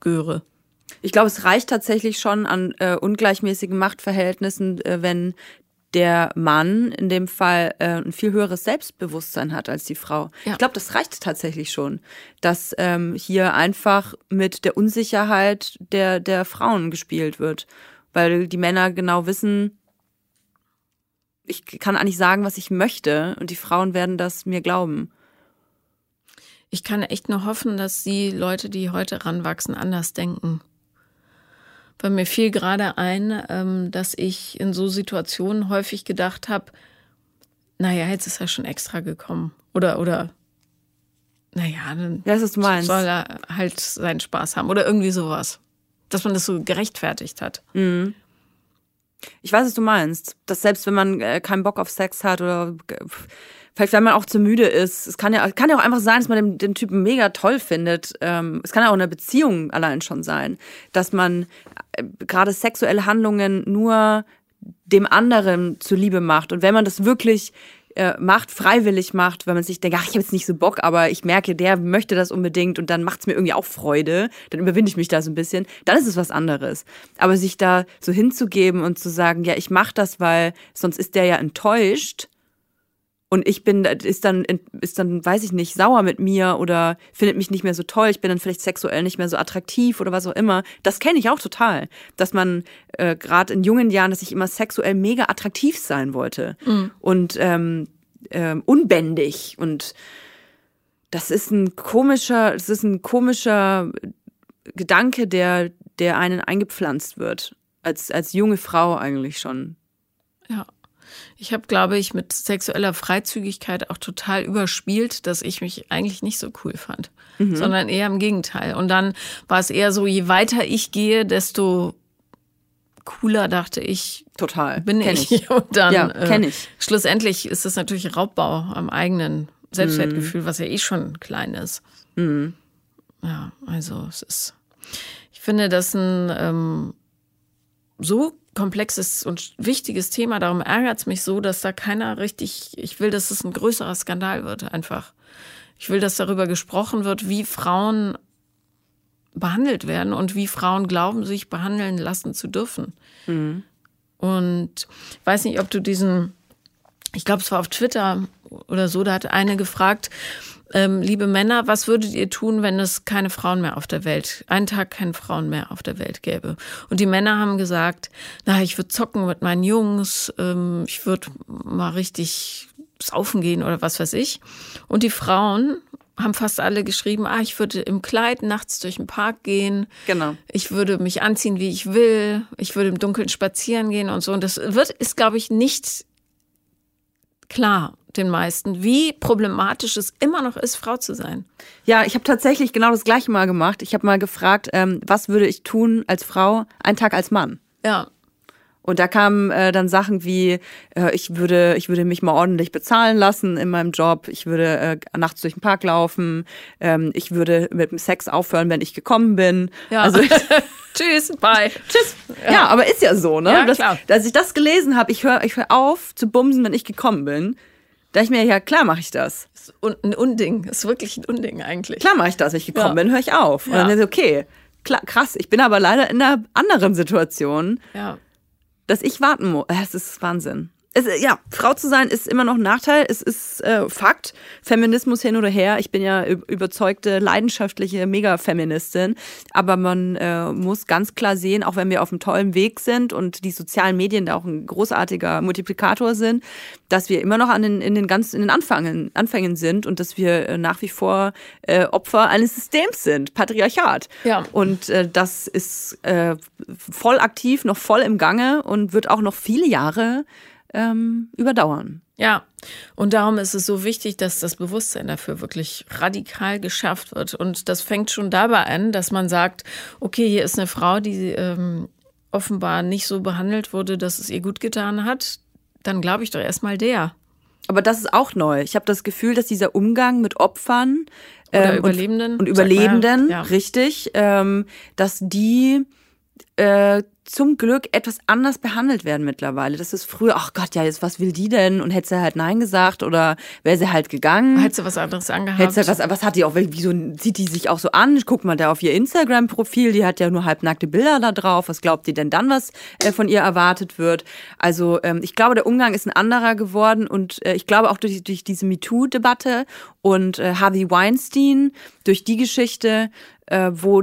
Göre. Ich glaube, es reicht tatsächlich schon an äh, ungleichmäßigen Machtverhältnissen, äh, wenn der Mann in dem Fall äh, ein viel höheres Selbstbewusstsein hat als die Frau. Ja. Ich glaube, das reicht tatsächlich schon, dass ähm, hier einfach mit der Unsicherheit der, der Frauen gespielt wird, weil die Männer genau wissen, ich kann eigentlich sagen, was ich möchte und die Frauen werden das mir glauben. Ich kann echt nur hoffen, dass die Leute, die heute ranwachsen, anders denken. Weil mir fiel gerade ein, ähm, dass ich in so Situationen häufig gedacht habe, naja, jetzt ist er schon extra gekommen. Oder, oder, naja, dann das meinst. soll er halt seinen Spaß haben. Oder irgendwie sowas. Dass man das so gerechtfertigt hat. Mhm. Ich weiß, was du meinst. Dass selbst wenn man äh, keinen Bock auf Sex hat oder vielleicht wenn man auch zu müde ist. Es kann ja, kann ja auch einfach sein, dass man den, den Typen mega toll findet. Ähm, es kann ja auch eine Beziehung allein schon sein, dass man äh, gerade sexuelle Handlungen nur dem anderen zuliebe macht. Und wenn man das wirklich äh, macht, freiwillig macht, wenn man sich denkt, ach, ich habe jetzt nicht so Bock, aber ich merke, der möchte das unbedingt und dann macht es mir irgendwie auch Freude, dann überwinde ich mich da so ein bisschen, dann ist es was anderes. Aber sich da so hinzugeben und zu sagen, ja, ich mache das, weil sonst ist der ja enttäuscht, und ich bin, ist dann, ist dann, weiß ich nicht, sauer mit mir oder findet mich nicht mehr so toll, ich bin dann vielleicht sexuell nicht mehr so attraktiv oder was auch immer. Das kenne ich auch total. Dass man äh, gerade in jungen Jahren, dass ich immer sexuell mega attraktiv sein wollte mhm. und ähm, ähm, unbändig. Und das ist ein komischer, das ist ein komischer Gedanke, der, der einen eingepflanzt wird. Als, als junge Frau eigentlich schon. Ja. Ich habe, glaube ich, mit sexueller Freizügigkeit auch total überspielt, dass ich mich eigentlich nicht so cool fand, mhm. sondern eher im Gegenteil. Und dann war es eher so, je weiter ich gehe, desto cooler dachte ich. Total. Bin ich. ich. Und dann, ja, kenne ich. Äh, schlussendlich ist es natürlich Raubbau am eigenen Selbstwertgefühl, mhm. was ja eh schon klein ist. Mhm. Ja, also es ist. Ich finde, dass ein ähm, so komplexes und wichtiges Thema. Darum ärgert es mich so, dass da keiner richtig, ich will, dass es ein größerer Skandal wird, einfach. Ich will, dass darüber gesprochen wird, wie Frauen behandelt werden und wie Frauen glauben, sich behandeln lassen zu dürfen. Mhm. Und ich weiß nicht, ob du diesen, ich glaube, es war auf Twitter oder so, da hat eine gefragt, ähm, liebe Männer, was würdet ihr tun, wenn es keine Frauen mehr auf der Welt, einen Tag keine Frauen mehr auf der Welt gäbe? Und die Männer haben gesagt, na, ich würde zocken mit meinen Jungs, ähm, ich würde mal richtig saufen gehen oder was weiß ich. Und die Frauen haben fast alle geschrieben, ah, ich würde im Kleid nachts durch den Park gehen. Genau. Ich würde mich anziehen, wie ich will. Ich würde im Dunkeln spazieren gehen und so. Und das wird, ist, glaube ich, nicht klar den meisten, wie problematisch es immer noch ist, Frau zu sein. Ja, ich habe tatsächlich genau das gleiche mal gemacht. Ich habe mal gefragt, ähm, was würde ich tun als Frau, einen Tag als Mann? Ja. Und da kamen äh, dann Sachen wie, äh, ich würde, ich würde mich mal ordentlich bezahlen lassen in meinem Job, ich würde äh, nachts durch den Park laufen, ähm, ich würde mit dem Sex aufhören, wenn ich gekommen bin. Ja. Also Tschüss, bye. Tschüss. Ja. ja. aber ist ja so, ne? Ja, klar. Das, als ich das gelesen habe, ich höre ich hör auf zu bumsen, wenn ich gekommen bin. Da ich mir, ja klar mache ich das. das ist ein Unding, das ist wirklich ein Unding eigentlich. Klar mache ich das, wenn ich gekommen ja. bin, höre ich auf. Und ja. dann ist okay, klar, krass, ich bin aber leider in einer anderen Situation, ja. dass ich warten muss. Es ist Wahnsinn es, ja, Frau zu sein ist immer noch ein Nachteil. Es ist äh, Fakt. Feminismus hin oder her. Ich bin ja überzeugte, leidenschaftliche Mega-Feministin. Aber man äh, muss ganz klar sehen, auch wenn wir auf einem tollen Weg sind und die sozialen Medien da auch ein großartiger Multiplikator sind, dass wir immer noch an den, in den ganz in den Anfängen, Anfängen sind und dass wir äh, nach wie vor äh, Opfer eines Systems sind, Patriarchat. Ja. Und äh, das ist äh, voll aktiv, noch voll im Gange und wird auch noch viele Jahre ähm, überdauern. Ja, und darum ist es so wichtig, dass das Bewusstsein dafür wirklich radikal geschafft wird. Und das fängt schon dabei an, dass man sagt, okay, hier ist eine Frau, die ähm, offenbar nicht so behandelt wurde, dass es ihr gut getan hat. Dann glaube ich doch erstmal der. Aber das ist auch neu. Ich habe das Gefühl, dass dieser Umgang mit Opfern Oder Überlebenden, und, und. Überlebenden, Ja. richtig, ähm, dass die äh, zum Glück etwas anders behandelt werden mittlerweile. Das ist früher, ach Gott, ja, jetzt was will die denn? Und hätte sie halt Nein gesagt oder wäre sie halt gegangen. Hättest du was anderes angehabt? Hätte sie, was, was hat die auch, wieso sieht die sich auch so an? Guck mal da auf ihr Instagram-Profil, die hat ja nur halbnackte Bilder da drauf. Was glaubt die denn dann, was äh, von ihr erwartet wird? Also ähm, ich glaube, der Umgang ist ein anderer geworden und äh, ich glaube auch durch, durch diese MeToo-Debatte und äh, Harvey Weinstein, durch die Geschichte, äh, wo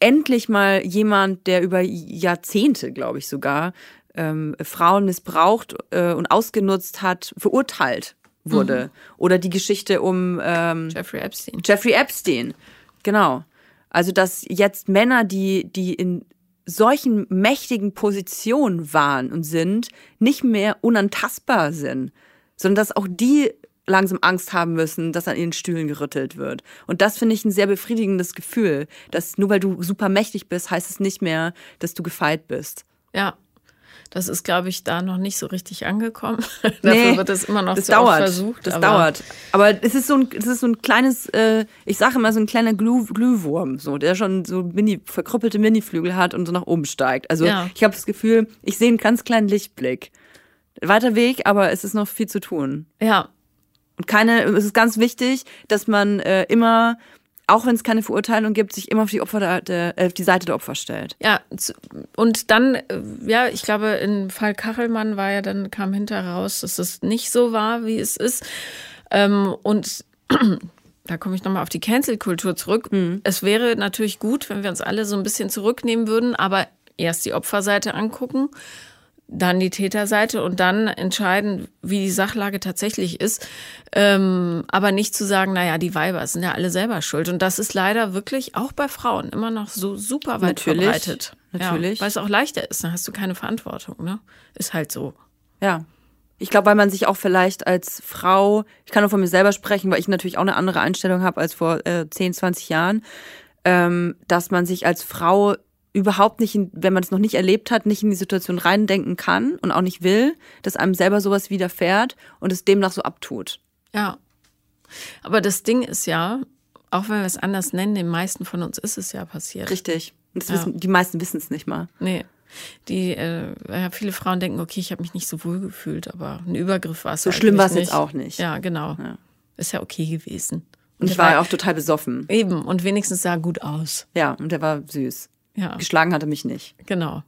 endlich mal jemand, der über Jahrzehnte, glaube ich sogar, ähm, Frauen missbraucht äh, und ausgenutzt hat, verurteilt wurde. Oder die Geschichte um ähm, Jeffrey Epstein. Jeffrey Epstein. Genau. Also, dass jetzt Männer, die, die in solchen mächtigen Positionen waren und sind, nicht mehr unantastbar sind, sondern dass auch die langsam Angst haben müssen, dass an ihren Stühlen gerüttelt wird. Und das finde ich ein sehr befriedigendes Gefühl, dass nur weil du super mächtig bist, heißt es nicht mehr, dass du gefeit bist. Ja. Das ist, glaube ich, da noch nicht so richtig angekommen. Nee, Dafür wird es immer noch das dauert. oft versucht. Das aber dauert. Aber es ist so ein, es ist so ein kleines, äh, ich sage immer so ein kleiner Glüh, Glühwurm, so der schon so mini verkrüppelte Miniflügel hat und so nach oben steigt. Also Ja. ich habe das Gefühl, ich sehe einen ganz kleinen Lichtblick. Weiter Weg, aber es ist noch viel zu tun. Ja, Und keine, es ist ganz wichtig, dass man äh, immer, auch wenn es keine Verurteilung gibt, sich immer auf die Opfer der, der, äh, auf die Seite der Opfer stellt. Ja, und dann, äh, ja, ich glaube, im Fall Kachelmann war ja dann, kam hinterher raus, dass es nicht so war, wie es ist. Ähm, und da komme ich nochmal auf die Cancel-Kultur zurück. Es wäre natürlich gut, wenn wir uns alle so ein bisschen zurücknehmen würden, aber erst die Opferseite angucken, dann die Täterseite und dann entscheiden, wie die Sachlage tatsächlich ist. Ähm, aber nicht zu sagen, naja, die Weiber sind ja alle selber schuld. Und das ist leider wirklich auch bei Frauen immer noch so super weit Natürlich, verbreitet. natürlich. Ja, weil es auch leichter ist, dann hast du keine Verantwortung. Ne? Ist halt so. Ja. Ich glaube, weil man sich auch vielleicht als Frau, ich kann nur von mir selber sprechen, weil ich natürlich auch eine andere Einstellung habe als vor äh, 10, 20 Jahren, ähm, dass man sich als Frau überhaupt nicht, in, wenn man es noch nicht erlebt hat, nicht in die Situation reindenken kann und auch nicht will, dass einem selber sowas widerfährt und es demnach so abtut. Ja. Aber das Ding ist ja, auch wenn wir es anders nennen, den meisten von uns ist es ja passiert. Richtig. Und Ja. wissen, die meisten wissen es nicht mal. Nee. Die, äh, viele Frauen denken, okay, ich habe mich nicht so wohl gefühlt, aber ein Übergriff war es So schlimm war es jetzt auch nicht. Ja, genau. Ja. Ist ja okay gewesen. Und ich der war ja auch total besoffen. Eben, und wenigstens sah gut aus. Ja, und der war süß. Ja, Geschlagen hatte mich nicht. genau.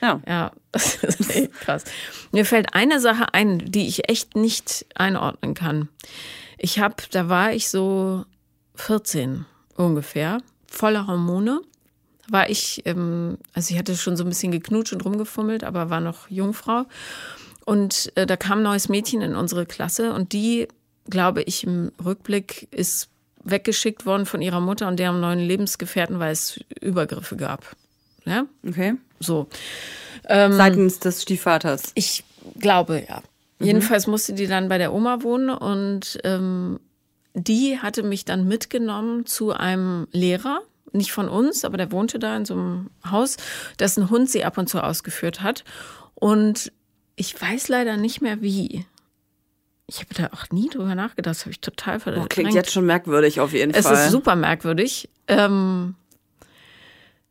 Ja. Ja, das ist echt krass. Mir fällt eine Sache ein, die ich echt nicht einordnen kann. Ich habe, da war ich so 14 ungefähr, voller Hormone. War ich, ähm, also ich hatte schon so ein bisschen geknutscht und rumgefummelt, aber war noch Jungfrau. Und äh, da kam ein neues Mädchen in unsere Klasse und die, glaube ich, im Rückblick ist weggeschickt worden von ihrer Mutter und deren neuen Lebensgefährten, weil es Übergriffe gab. Ja, Okay. so. Ähm, Seitens des Stiefvaters. Ich glaube, ja. Jedenfalls musste die dann bei der Oma wohnen und ähm, die hatte mich dann mitgenommen zu einem Lehrer, nicht von uns, aber der wohnte da in so einem Haus, dessen Hund sie ab und zu ausgeführt hat. Und ich weiß leider nicht mehr wie. Ich habe da auch nie drüber nachgedacht, das habe ich total Oh, verdrängt. klingt jetzt schon merkwürdig auf jeden Es Fall. ist super merkwürdig. Ähm,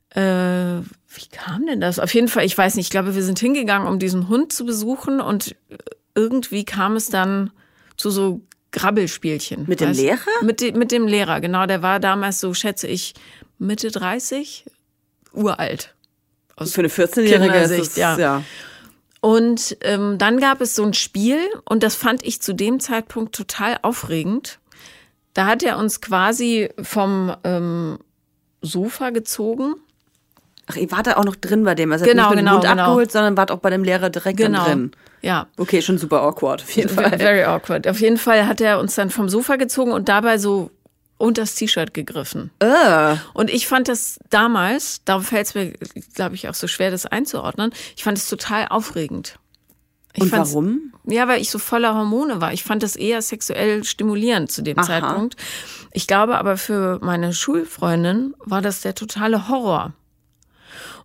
äh, wie kam denn das? Auf jeden Fall, ich weiß nicht, ich glaube, wir sind hingegangen, um diesen Hund zu besuchen und irgendwie kam es dann zu so Grabbelspielchen. Mit dem weißt- Lehrer? Mit, de, mit dem Lehrer, genau. Der war damals so, schätze ich, Mitte 30, uralt. Aus Für eine 14-Jährige ist es, ja. ja. Und ähm, dann gab es so ein Spiel und das fand ich zu dem Zeitpunkt total aufregend. Da hat er uns quasi vom ähm, Sofa gezogen. Ach, ihr wart da auch noch drin bei dem. Also Genau, nicht genau, Hund genau. abgeholt, sondern wart auch bei dem Lehrer direkt Genau. drin. Ja, Okay, schon super awkward, auf jeden Fall. very awkward. Auf jeden Fall hat er uns dann vom Sofa gezogen und dabei so unters T-Shirt gegriffen. Äh, Und ich fand das damals, darum fällt es mir, glaube ich, auch so schwer, das einzuordnen, ich fand es total aufregend. Ich und warum? Ja, weil ich so voller Hormone war. Ich fand das eher sexuell stimulierend zu dem Aha. Zeitpunkt. Ich glaube aber für meine Schulfreundin war das der totale Horror.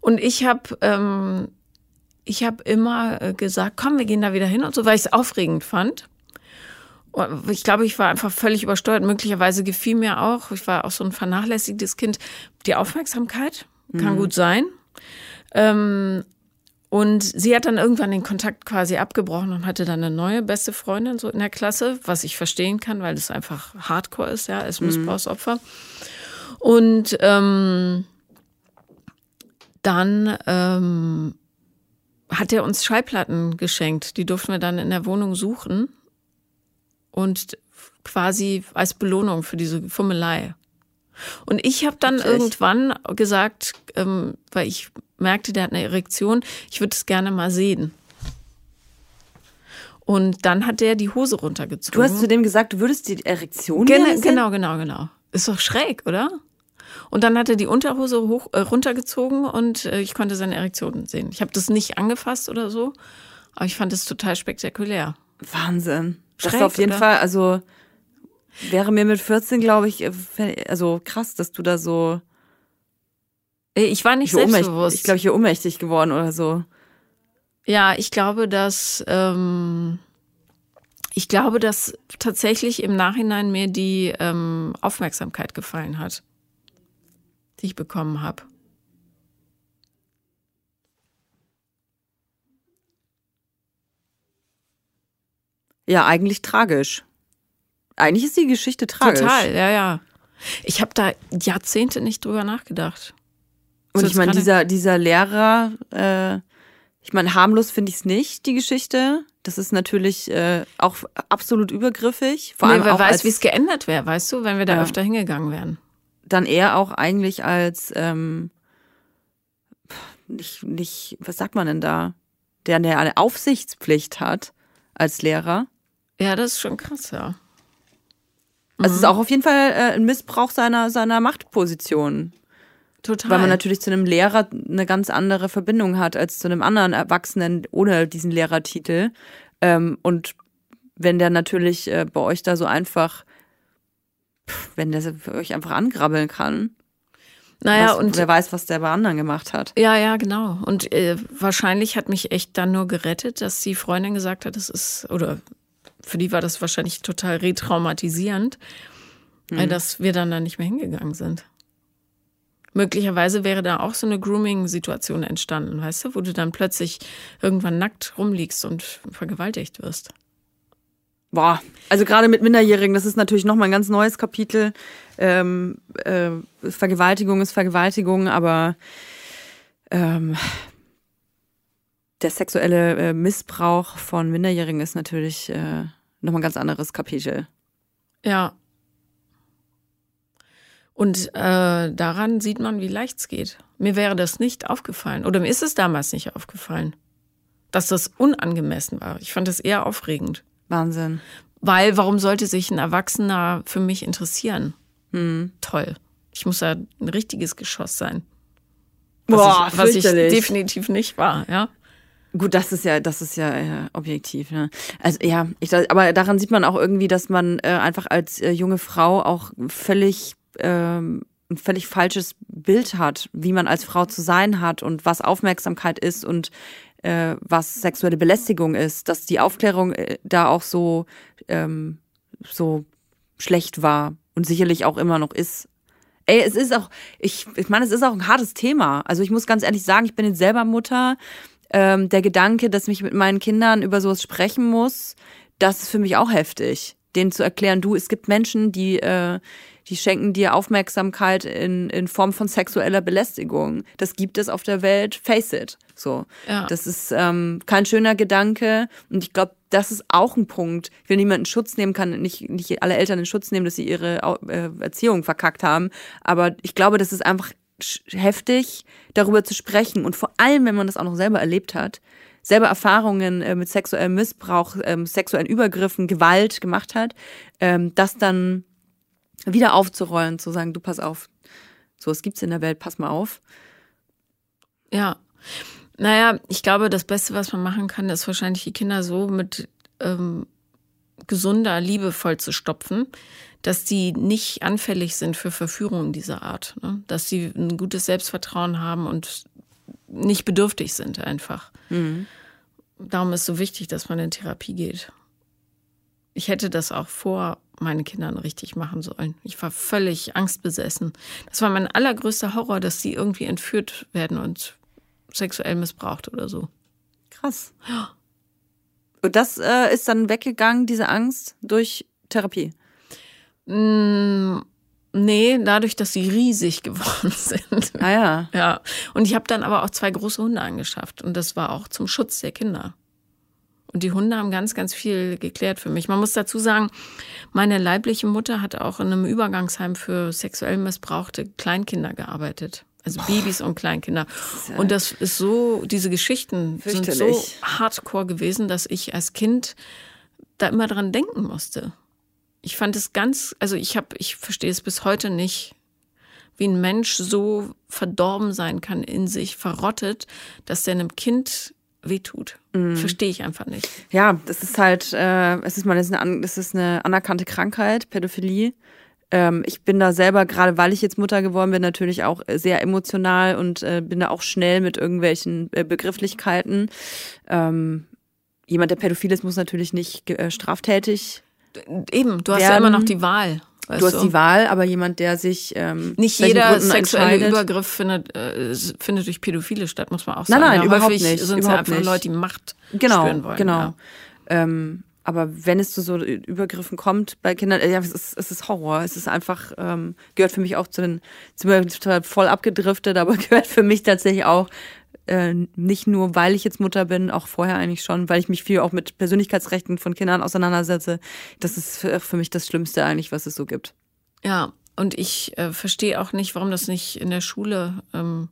Und ich habe ähm, ich habe immer äh, gesagt, komm, wir gehen da wieder hin und so, weil ich es aufregend fand. Ich glaube, ich war einfach völlig übersteuert. Möglicherweise gefiel mir auch, ich war auch so ein vernachlässigtes Kind, die Aufmerksamkeit. Kann mhm. gut sein. Ähm, und sie hat dann irgendwann den Kontakt quasi abgebrochen und hatte dann eine neue beste Freundin so in der Klasse, was ich verstehen kann, weil das einfach Hardcore ist, ja, als mhm. Missbrauchsopfer. Mhm. Und ähm, dann ähm, hat er uns Schallplatten geschenkt. Die durften wir dann in der Wohnung suchen und quasi als Belohnung für diese Fummelei. Und ich habe dann Wirklich? irgendwann gesagt, ähm, weil ich merkte, der hat eine Erektion, ich würde es gerne mal sehen. Und dann hat der die Hose runtergezogen. Du hast zu dem gesagt, du würdest die Erektion Gen sehen? Genau, genau, genau. Ist doch schräg, oder? Und dann hat er die Unterhose hoch, äh, runtergezogen und äh, ich konnte seine Erektion sehen. Ich habe das nicht angefasst oder so, aber ich fand es total spektakulär. Wahnsinn. Das ist auf jeden oder? Fall, also wäre mir mit 14, glaube ich, äh, also krass, dass du da so. Ich war nicht ich selbstbewusst. Ich glaube, ich wäre ohnmächtig geworden oder so. Ja, ich glaube, dass ähm, ich glaube, dass tatsächlich im Nachhinein mir die ähm, Aufmerksamkeit gefallen hat die ich bekommen habe. Ja, eigentlich tragisch. Eigentlich ist die Geschichte tragisch. Total, ja, ja. Ich habe da Jahrzehnte nicht drüber nachgedacht. Und ich meine, dieser, dieser Lehrer, äh, ich meine, harmlos finde ich es nicht, die Geschichte. Das ist natürlich äh, auch absolut übergriffig. Vor nee, allem wer weiß, wie es geändert wäre, weißt du, wenn wir da ja. öfter hingegangen wären dann eher auch eigentlich als ähm, nicht, nicht, was sagt man denn da? Der eine Aufsichtspflicht hat als Lehrer. Ja, das ist schon krass, ja. Mhm. Also es ist mhm. auch auf jeden Fall äh, ein Missbrauch seiner, seiner Machtposition. Total. Weil man natürlich zu einem Lehrer eine ganz andere Verbindung hat als zu einem anderen Erwachsenen ohne diesen Lehrertitel. Ähm, und wenn der natürlich äh, bei euch da so einfach wenn der euch einfach angrabbeln kann. Naja, was, und wer weiß, was der bei anderen gemacht hat. Ja, ja, genau. Und äh, wahrscheinlich hat mich echt dann nur gerettet, dass die Freundin gesagt hat, das ist, oder für die war das wahrscheinlich total retraumatisierend, mhm. dass wir dann da nicht mehr hingegangen sind. Möglicherweise wäre da auch so eine Grooming-Situation entstanden, weißt du, wo du dann plötzlich irgendwann nackt rumliegst und vergewaltigt wirst. Boah, also gerade mit Minderjährigen, das ist natürlich nochmal ein ganz neues Kapitel. Ähm, äh, Vergewaltigung ist Vergewaltigung, aber ähm, der sexuelle äh, Missbrauch von Minderjährigen ist natürlich äh, nochmal ein ganz anderes Kapitel. Ja. Und äh, daran sieht man, wie leicht es geht. Mir wäre das nicht aufgefallen. Oder mir ist es damals nicht aufgefallen, dass das unangemessen war. Ich fand das eher aufregend. Wahnsinn. Weil, warum sollte sich ein Erwachsener für mich interessieren? Hm. Toll. Ich muss ja ein richtiges Geschoss sein. Was Boah, ich, was ich definitiv nicht war, ja. Gut, das ist ja, das ist ja äh, objektiv. Ne? Also ja, ich, aber daran sieht man auch irgendwie, dass man äh, einfach als äh, junge Frau auch völlig ähm, ein völlig falsches Bild hat, wie man als Frau zu sein hat und was Aufmerksamkeit ist und äh, was sexuelle Belästigung ist, dass die Aufklärung äh, da auch so, ähm, so schlecht war und sicherlich auch immer noch ist. Ey, es ist auch, ich, ich meine, es ist auch ein hartes Thema. Also ich muss ganz ehrlich sagen, ich bin jetzt selber Mutter. Ähm, der Gedanke, dass ich mit meinen Kindern über sowas sprechen muss, das ist für mich auch heftig. Denen zu erklären, du, es gibt Menschen, die, äh, die schenken dir Aufmerksamkeit in, in Form von sexueller Belästigung. Das gibt es auf der Welt, face it. So. Ja. Das ist ähm, kein schöner Gedanke. Und ich glaube, das ist auch ein Punkt. Ich will niemanden Schutz nehmen, kann nicht, nicht alle Eltern in Schutz nehmen, dass sie ihre äh, Erziehung verkackt haben. Aber ich glaube, das ist einfach heftig, darüber zu sprechen. Und vor allem, wenn man das auch noch selber erlebt hat, selber Erfahrungen äh, mit sexuellem Missbrauch, ähm, sexuellen Übergriffen, Gewalt gemacht hat, ähm, das dann wieder aufzurollen, zu sagen, du pass auf, so was gibt's in der Welt, pass mal auf. Ja. Naja, ich glaube, das Beste, was man machen kann, ist wahrscheinlich die Kinder so mit ähm, gesunder Liebe voll zu stopfen, dass die nicht anfällig sind für Verführungen dieser Art. Ne? Dass sie ein gutes Selbstvertrauen haben und nicht bedürftig sind einfach. Mhm. Darum ist es so wichtig, dass man in Therapie geht. Ich hätte das auch vor meinen Kindern richtig machen sollen. Ich war völlig angstbesessen. Das war mein allergrößter Horror, dass sie irgendwie entführt werden und sexuell missbraucht oder so. Krass. Ja. Und das äh, ist dann weggegangen, diese Angst, durch Therapie? Mm, nee, dadurch, dass sie riesig geworden sind. Ah ja. Ja. Und ich habe dann aber auch zwei große Hunde angeschafft. Und das war auch zum Schutz der Kinder. Und die Hunde haben ganz, ganz viel geklärt für mich. Man muss dazu sagen, meine leibliche Mutter hat auch in einem Übergangsheim für sexuell missbrauchte Kleinkinder gearbeitet. Also Babys und Kleinkinder. und das ist so, diese Geschichten sind so hardcore gewesen, dass ich als Kind da immer dran denken musste. Ich fand es ganz, also ich habe, ich verstehe es bis heute nicht, wie ein Mensch so verdorben sein kann in sich, verrottet, dass der einem Kind wehtut. Mhm. Verstehe ich einfach nicht. Ja, das ist halt, äh, es ist mal, das ist, eine, das ist eine anerkannte Krankheit, Pädophilie. Ähm, ich bin da selber, gerade weil ich jetzt Mutter geworden bin, natürlich auch sehr emotional und äh, bin da auch schnell mit irgendwelchen äh, Begrifflichkeiten. Ähm, jemand, der pädophil ist, muss natürlich nicht äh, straftätig. Eben, du hast werden. ja immer noch die Wahl. Du hast die Wahl, aber jemand, der sich ähm, nicht jeder Gründen sexuelle Übergriff findet, äh, findet durch Pädophile statt, muss man auch sagen. Nein, nein, ja, überhaupt nicht. Sind überhaupt einfach nicht. Leute, die Macht genau, spüren wollen. Genau. Ja. Ähm, aber wenn es zu so Übergriffen kommt bei Kindern, ja, es ist, es ist Horror. Es ist einfach, ähm, gehört für mich auch zu den, sind wir voll abgedriftet, aber gehört für mich tatsächlich auch äh, nicht nur, weil ich jetzt Mutter bin, auch vorher eigentlich schon, weil ich mich viel auch mit Persönlichkeitsrechten von Kindern auseinandersetze. Das ist für, für mich das Schlimmste eigentlich, was es so gibt. Ja, und ich äh, verstehe auch nicht, warum das nicht in der Schule ähm,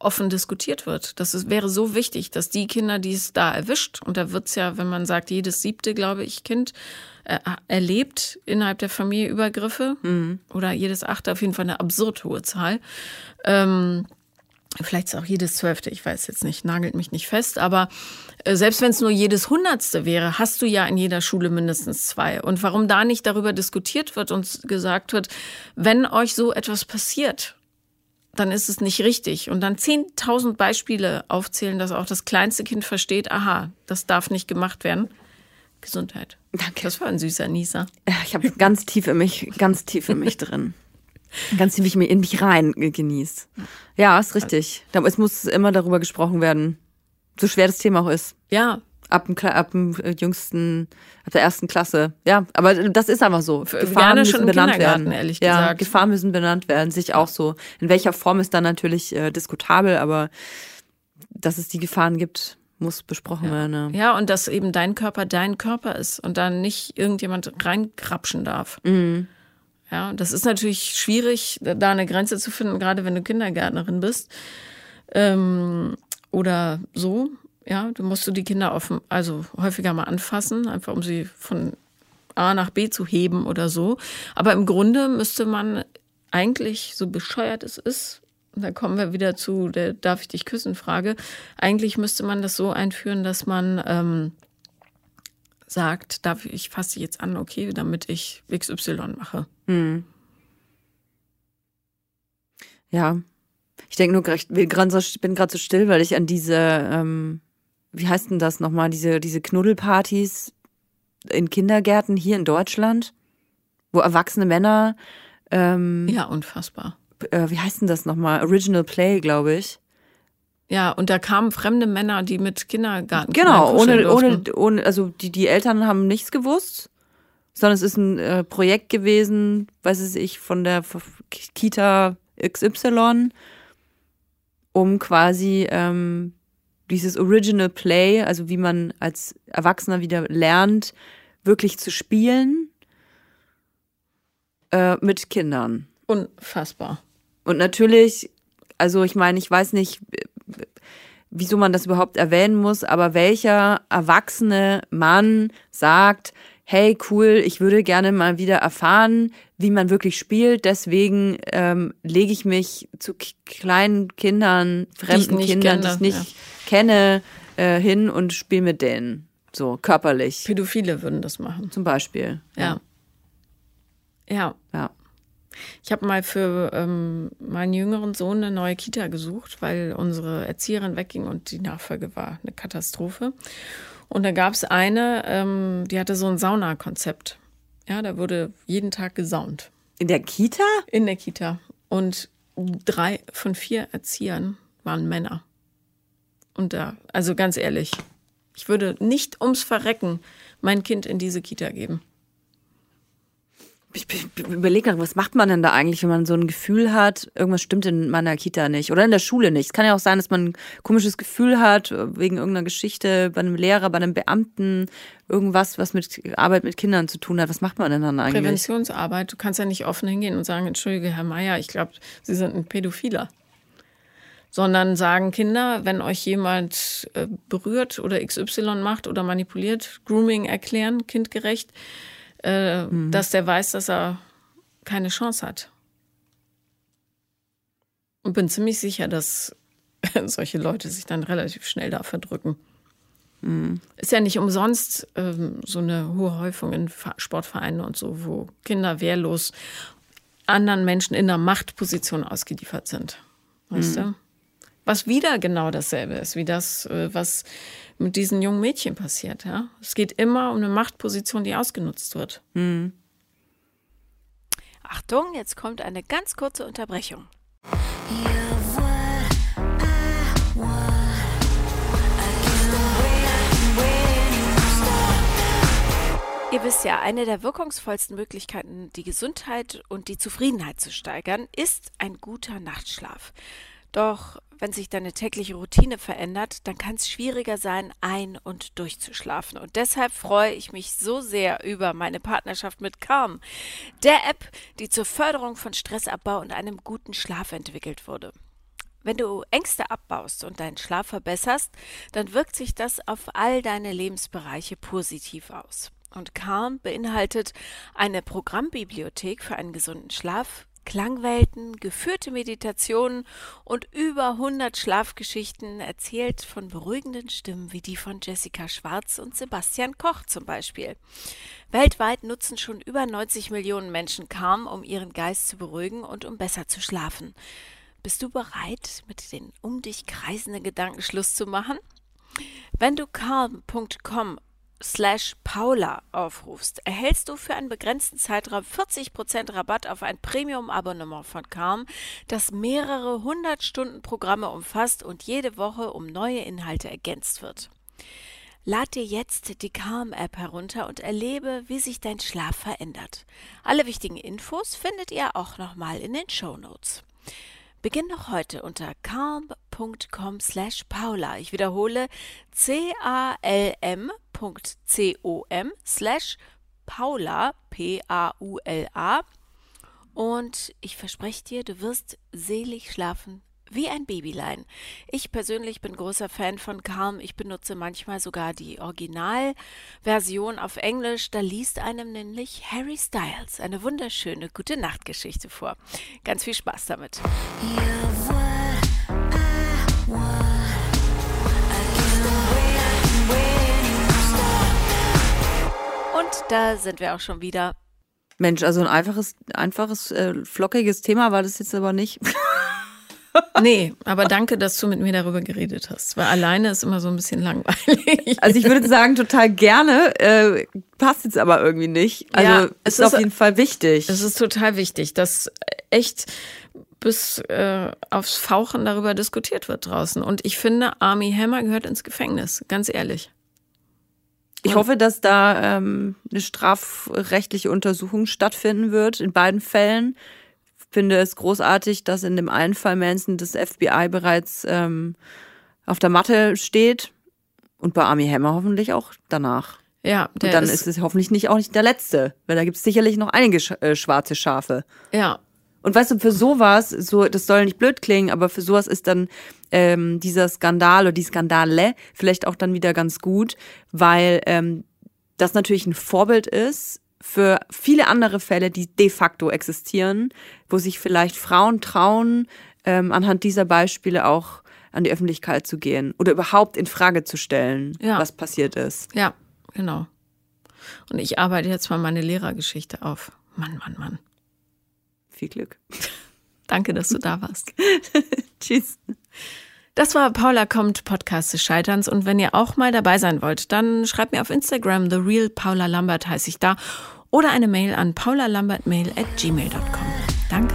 offen diskutiert wird. Das ist, wäre so wichtig, dass die Kinder, die es da erwischt, und da wird's ja, wenn man sagt, jedes siebte, glaube ich, Kind äh, erlebt innerhalb der Familie Übergriffe mhm. oder jedes achte, auf jeden Fall eine absurd hohe Zahl. Ähm, Vielleicht ist auch jedes Zwölfte, ich weiß jetzt nicht, nagelt mich nicht fest, aber äh, selbst wenn es nur jedes Hundertste wäre, hast du ja in jeder Schule mindestens zwei. Und warum da nicht darüber diskutiert wird und gesagt wird, wenn euch so etwas passiert, dann ist es nicht richtig. Und dann 10.000 Beispiele aufzählen, dass auch das kleinste Kind versteht, aha, das darf nicht gemacht werden. Gesundheit. Danke. Das war ein süßer Nieser. Ich habe ganz tief in mich, ganz tief in mich drin. Ganz ziemlich in mich rein genießt. Ja, ist richtig. Es muss immer darüber gesprochen werden. So schwer das Thema auch ist. Ja. Ab dem, ab dem äh, jüngsten, ab der ersten Klasse. Ja, aber das ist einfach so. Gefahren müssen schon benannt werden. Ehrlich ja, gesagt. Gefahren müssen benannt werden. Sich auch so. In welcher Form ist dann natürlich äh, diskutabel, aber dass es die Gefahren gibt, muss besprochen ja. werden. Ja. ja, und dass eben dein Körper dein Körper ist und dann nicht irgendjemand reinkrapschen darf. Mhm. Ja, das ist natürlich schwierig, da eine Grenze zu finden, gerade wenn du Kindergärtnerin bist. Ähm, oder so. Ja, du musst du die Kinder offen, also häufiger mal anfassen, einfach um sie von A nach B zu heben oder so. Aber im Grunde müsste man eigentlich, so bescheuert es ist, da kommen wir wieder zu der Darf ich dich küssen Frage, eigentlich müsste man das so einführen, dass man ähm, sagt, darf ich, fasse jetzt an, okay, damit ich XY mache. Hm. Ja. Ich denke nur, ich bin gerade so, still, weil ich an diese, ähm, wie heißt denn das nochmal, diese, diese Knuddelpartys in Kindergärten hier in Deutschland, wo erwachsene Männer. Ähm, ja, unfassbar. Äh, wie heißt denn das nochmal? Original Play, glaube ich. Ja, und da kamen fremde Männer, die mit Kindergarten. Genau, ohne, ohne, ohne, also die, die Eltern haben nichts gewusst, sondern es ist ein äh, Projekt gewesen, weiß ich, von der Kita XY, um quasi ähm, dieses Original Play, also wie man als Erwachsener wieder lernt, wirklich zu spielen äh, mit Kindern. Unfassbar. Und natürlich, also ich meine, ich weiß nicht, wieso man das überhaupt erwähnen muss, aber welcher erwachsene Mann sagt, hey cool, ich würde gerne mal wieder erfahren, wie man wirklich spielt, deswegen ähm, lege ich mich zu kleinen Kindern, fremden die Kindern, kenne, die ich nicht ja. Kenne, äh, hin und spiele mit denen. So, körperlich. Pädophile würden das machen. Zum Beispiel. Ja. Ja. Ja. Ich habe mal für ähm, meinen jüngeren Sohn eine neue Kita gesucht, weil unsere Erzieherin wegging und die Nachfolge war eine Katastrophe. Und da gab es eine, ähm, die hatte so ein Saunakonzept. Ja, da wurde jeden Tag gesaunt. In der Kita? In der Kita. Und drei von vier Erziehern waren Männer. Und da, also ganz ehrlich, ich würde nicht ums Verrecken mein Kind in diese Kita geben. Ich überlege gerade, was macht man denn da eigentlich, wenn man so ein Gefühl hat, irgendwas stimmt in meiner Kita nicht oder in der Schule nicht. Es kann ja auch sein, dass man ein komisches Gefühl hat, wegen irgendeiner Geschichte, bei einem Lehrer, bei einem Beamten, irgendwas, was mit Arbeit mit Kindern zu tun hat. Was macht man denn dann eigentlich? Präventionsarbeit. Du kannst ja nicht offen hingehen und sagen, entschuldige, Herr Meier, ich glaube, Sie sind ein Pädophiler. Sondern sagen Kinder, wenn euch jemand äh, berührt oder XY macht oder manipuliert, Grooming erklären, kindgerecht äh, mhm. dass der weiß, dass er keine Chance hat. Und bin ziemlich sicher, dass solche Leute sich dann relativ schnell da verdrücken. Mhm. Ist ja nicht umsonst ähm, so eine hohe Häufung in Sportvereinen und so, wo Kinder wehrlos anderen Menschen in einer Machtposition ausgeliefert sind. Weißt mhm. du? Was wieder genau dasselbe ist, wie das, äh, was mit diesen jungen Mädchen passiert. Ja? Es geht immer um eine Machtposition, die ausgenutzt wird. Mhm. Achtung, jetzt kommt eine ganz kurze Unterbrechung. Ihr wisst ja, eine der wirkungsvollsten Möglichkeiten, die Gesundheit und die Zufriedenheit zu steigern, ist ein guter Nachtschlaf. Doch wenn sich deine tägliche Routine verändert, dann kann es schwieriger sein, ein- und durchzuschlafen. Und deshalb freue ich mich so sehr über meine Partnerschaft mit Calm, der App, die zur Förderung von Stressabbau und einem guten Schlaf entwickelt wurde. Wenn du Ängste abbaust und deinen Schlaf verbesserst, dann wirkt sich das auf all deine Lebensbereiche positiv aus. Und Calm beinhaltet eine Programmbibliothek für einen gesunden Schlaf, Klangwelten, geführte Meditationen und über 100 Schlafgeschichten erzählt von beruhigenden Stimmen wie die von Jessica Schwarz und Sebastian Koch zum Beispiel. Weltweit nutzen schon über 90 Millionen Menschen Calm, um ihren Geist zu beruhigen und um besser zu schlafen. Bist du bereit, mit den um dich kreisenden Gedanken Schluss zu machen? Wenn du calm.com slash Paula aufrufst, erhältst du für einen begrenzten Zeitraum 40% Rabatt auf ein Premium-Abonnement von Calm, das mehrere hundert Stunden Programme umfasst und jede Woche um neue Inhalte ergänzt wird. Lad dir jetzt die Calm-App herunter und erlebe, wie sich dein Schlaf verändert. Alle wichtigen Infos findet ihr auch nochmal in den Show Notes. Beginn noch heute unter calm.com slash Paula. Ich wiederhole c-a-l-m.com slash Paula, P-A-U-L-A. Und ich verspreche dir, du wirst selig schlafen wie ein Babylein. Ich persönlich bin großer Fan von Calm. Ich benutze manchmal sogar die Originalversion auf Englisch. Da liest einem nämlich Harry Styles eine wunderschöne gute Nachtgeschichte vor. Ganz viel Spaß damit. Und da sind wir auch schon wieder. Mensch, also ein einfaches, einfaches, äh, flockiges Thema war das jetzt aber nicht. nee, aber danke, dass du mit mir darüber geredet hast. Weil alleine ist immer so ein bisschen langweilig. Also ich würde sagen, total gerne. Äh, passt jetzt aber irgendwie nicht. Also ja, es ist auf jeden Fall wichtig. Es ist total wichtig, dass echt bis äh, aufs Fauchen darüber diskutiert wird draußen. Und ich finde, Army Hammer gehört ins Gefängnis, ganz ehrlich. Ich hoffe, dass da ähm, eine strafrechtliche Untersuchung stattfinden wird in beiden Fällen finde es großartig, dass in dem einen Fall Manson das FBI bereits ähm, auf der Matte steht und bei Army Hammer hoffentlich auch danach. Ja, der und dann ist, ist es hoffentlich nicht auch nicht der letzte, weil da gibt es sicherlich noch einige sch äh, schwarze Schafe. Ja. Und weißt du, für sowas, so, das soll nicht blöd klingen, aber für sowas ist dann ähm, dieser Skandal oder die Skandale vielleicht auch dann wieder ganz gut, weil ähm, das natürlich ein Vorbild ist für viele andere Fälle, die de facto existieren, wo sich vielleicht Frauen trauen, ähm, anhand dieser Beispiele auch an die Öffentlichkeit zu gehen oder überhaupt in Frage zu stellen, ja. was passiert ist. Ja, genau. Und ich arbeite jetzt mal meine Lehrergeschichte auf. Mann, Mann, Mann. Viel Glück. Danke, dass du da warst. Tschüss. Das war Paula kommt, Podcast des Scheiterns. Und wenn ihr auch mal dabei sein wollt, dann schreibt mir auf Instagram, The Real Paula Lambert heiße ich da, oder eine Mail an paulalambertmail at gmail.com. Danke.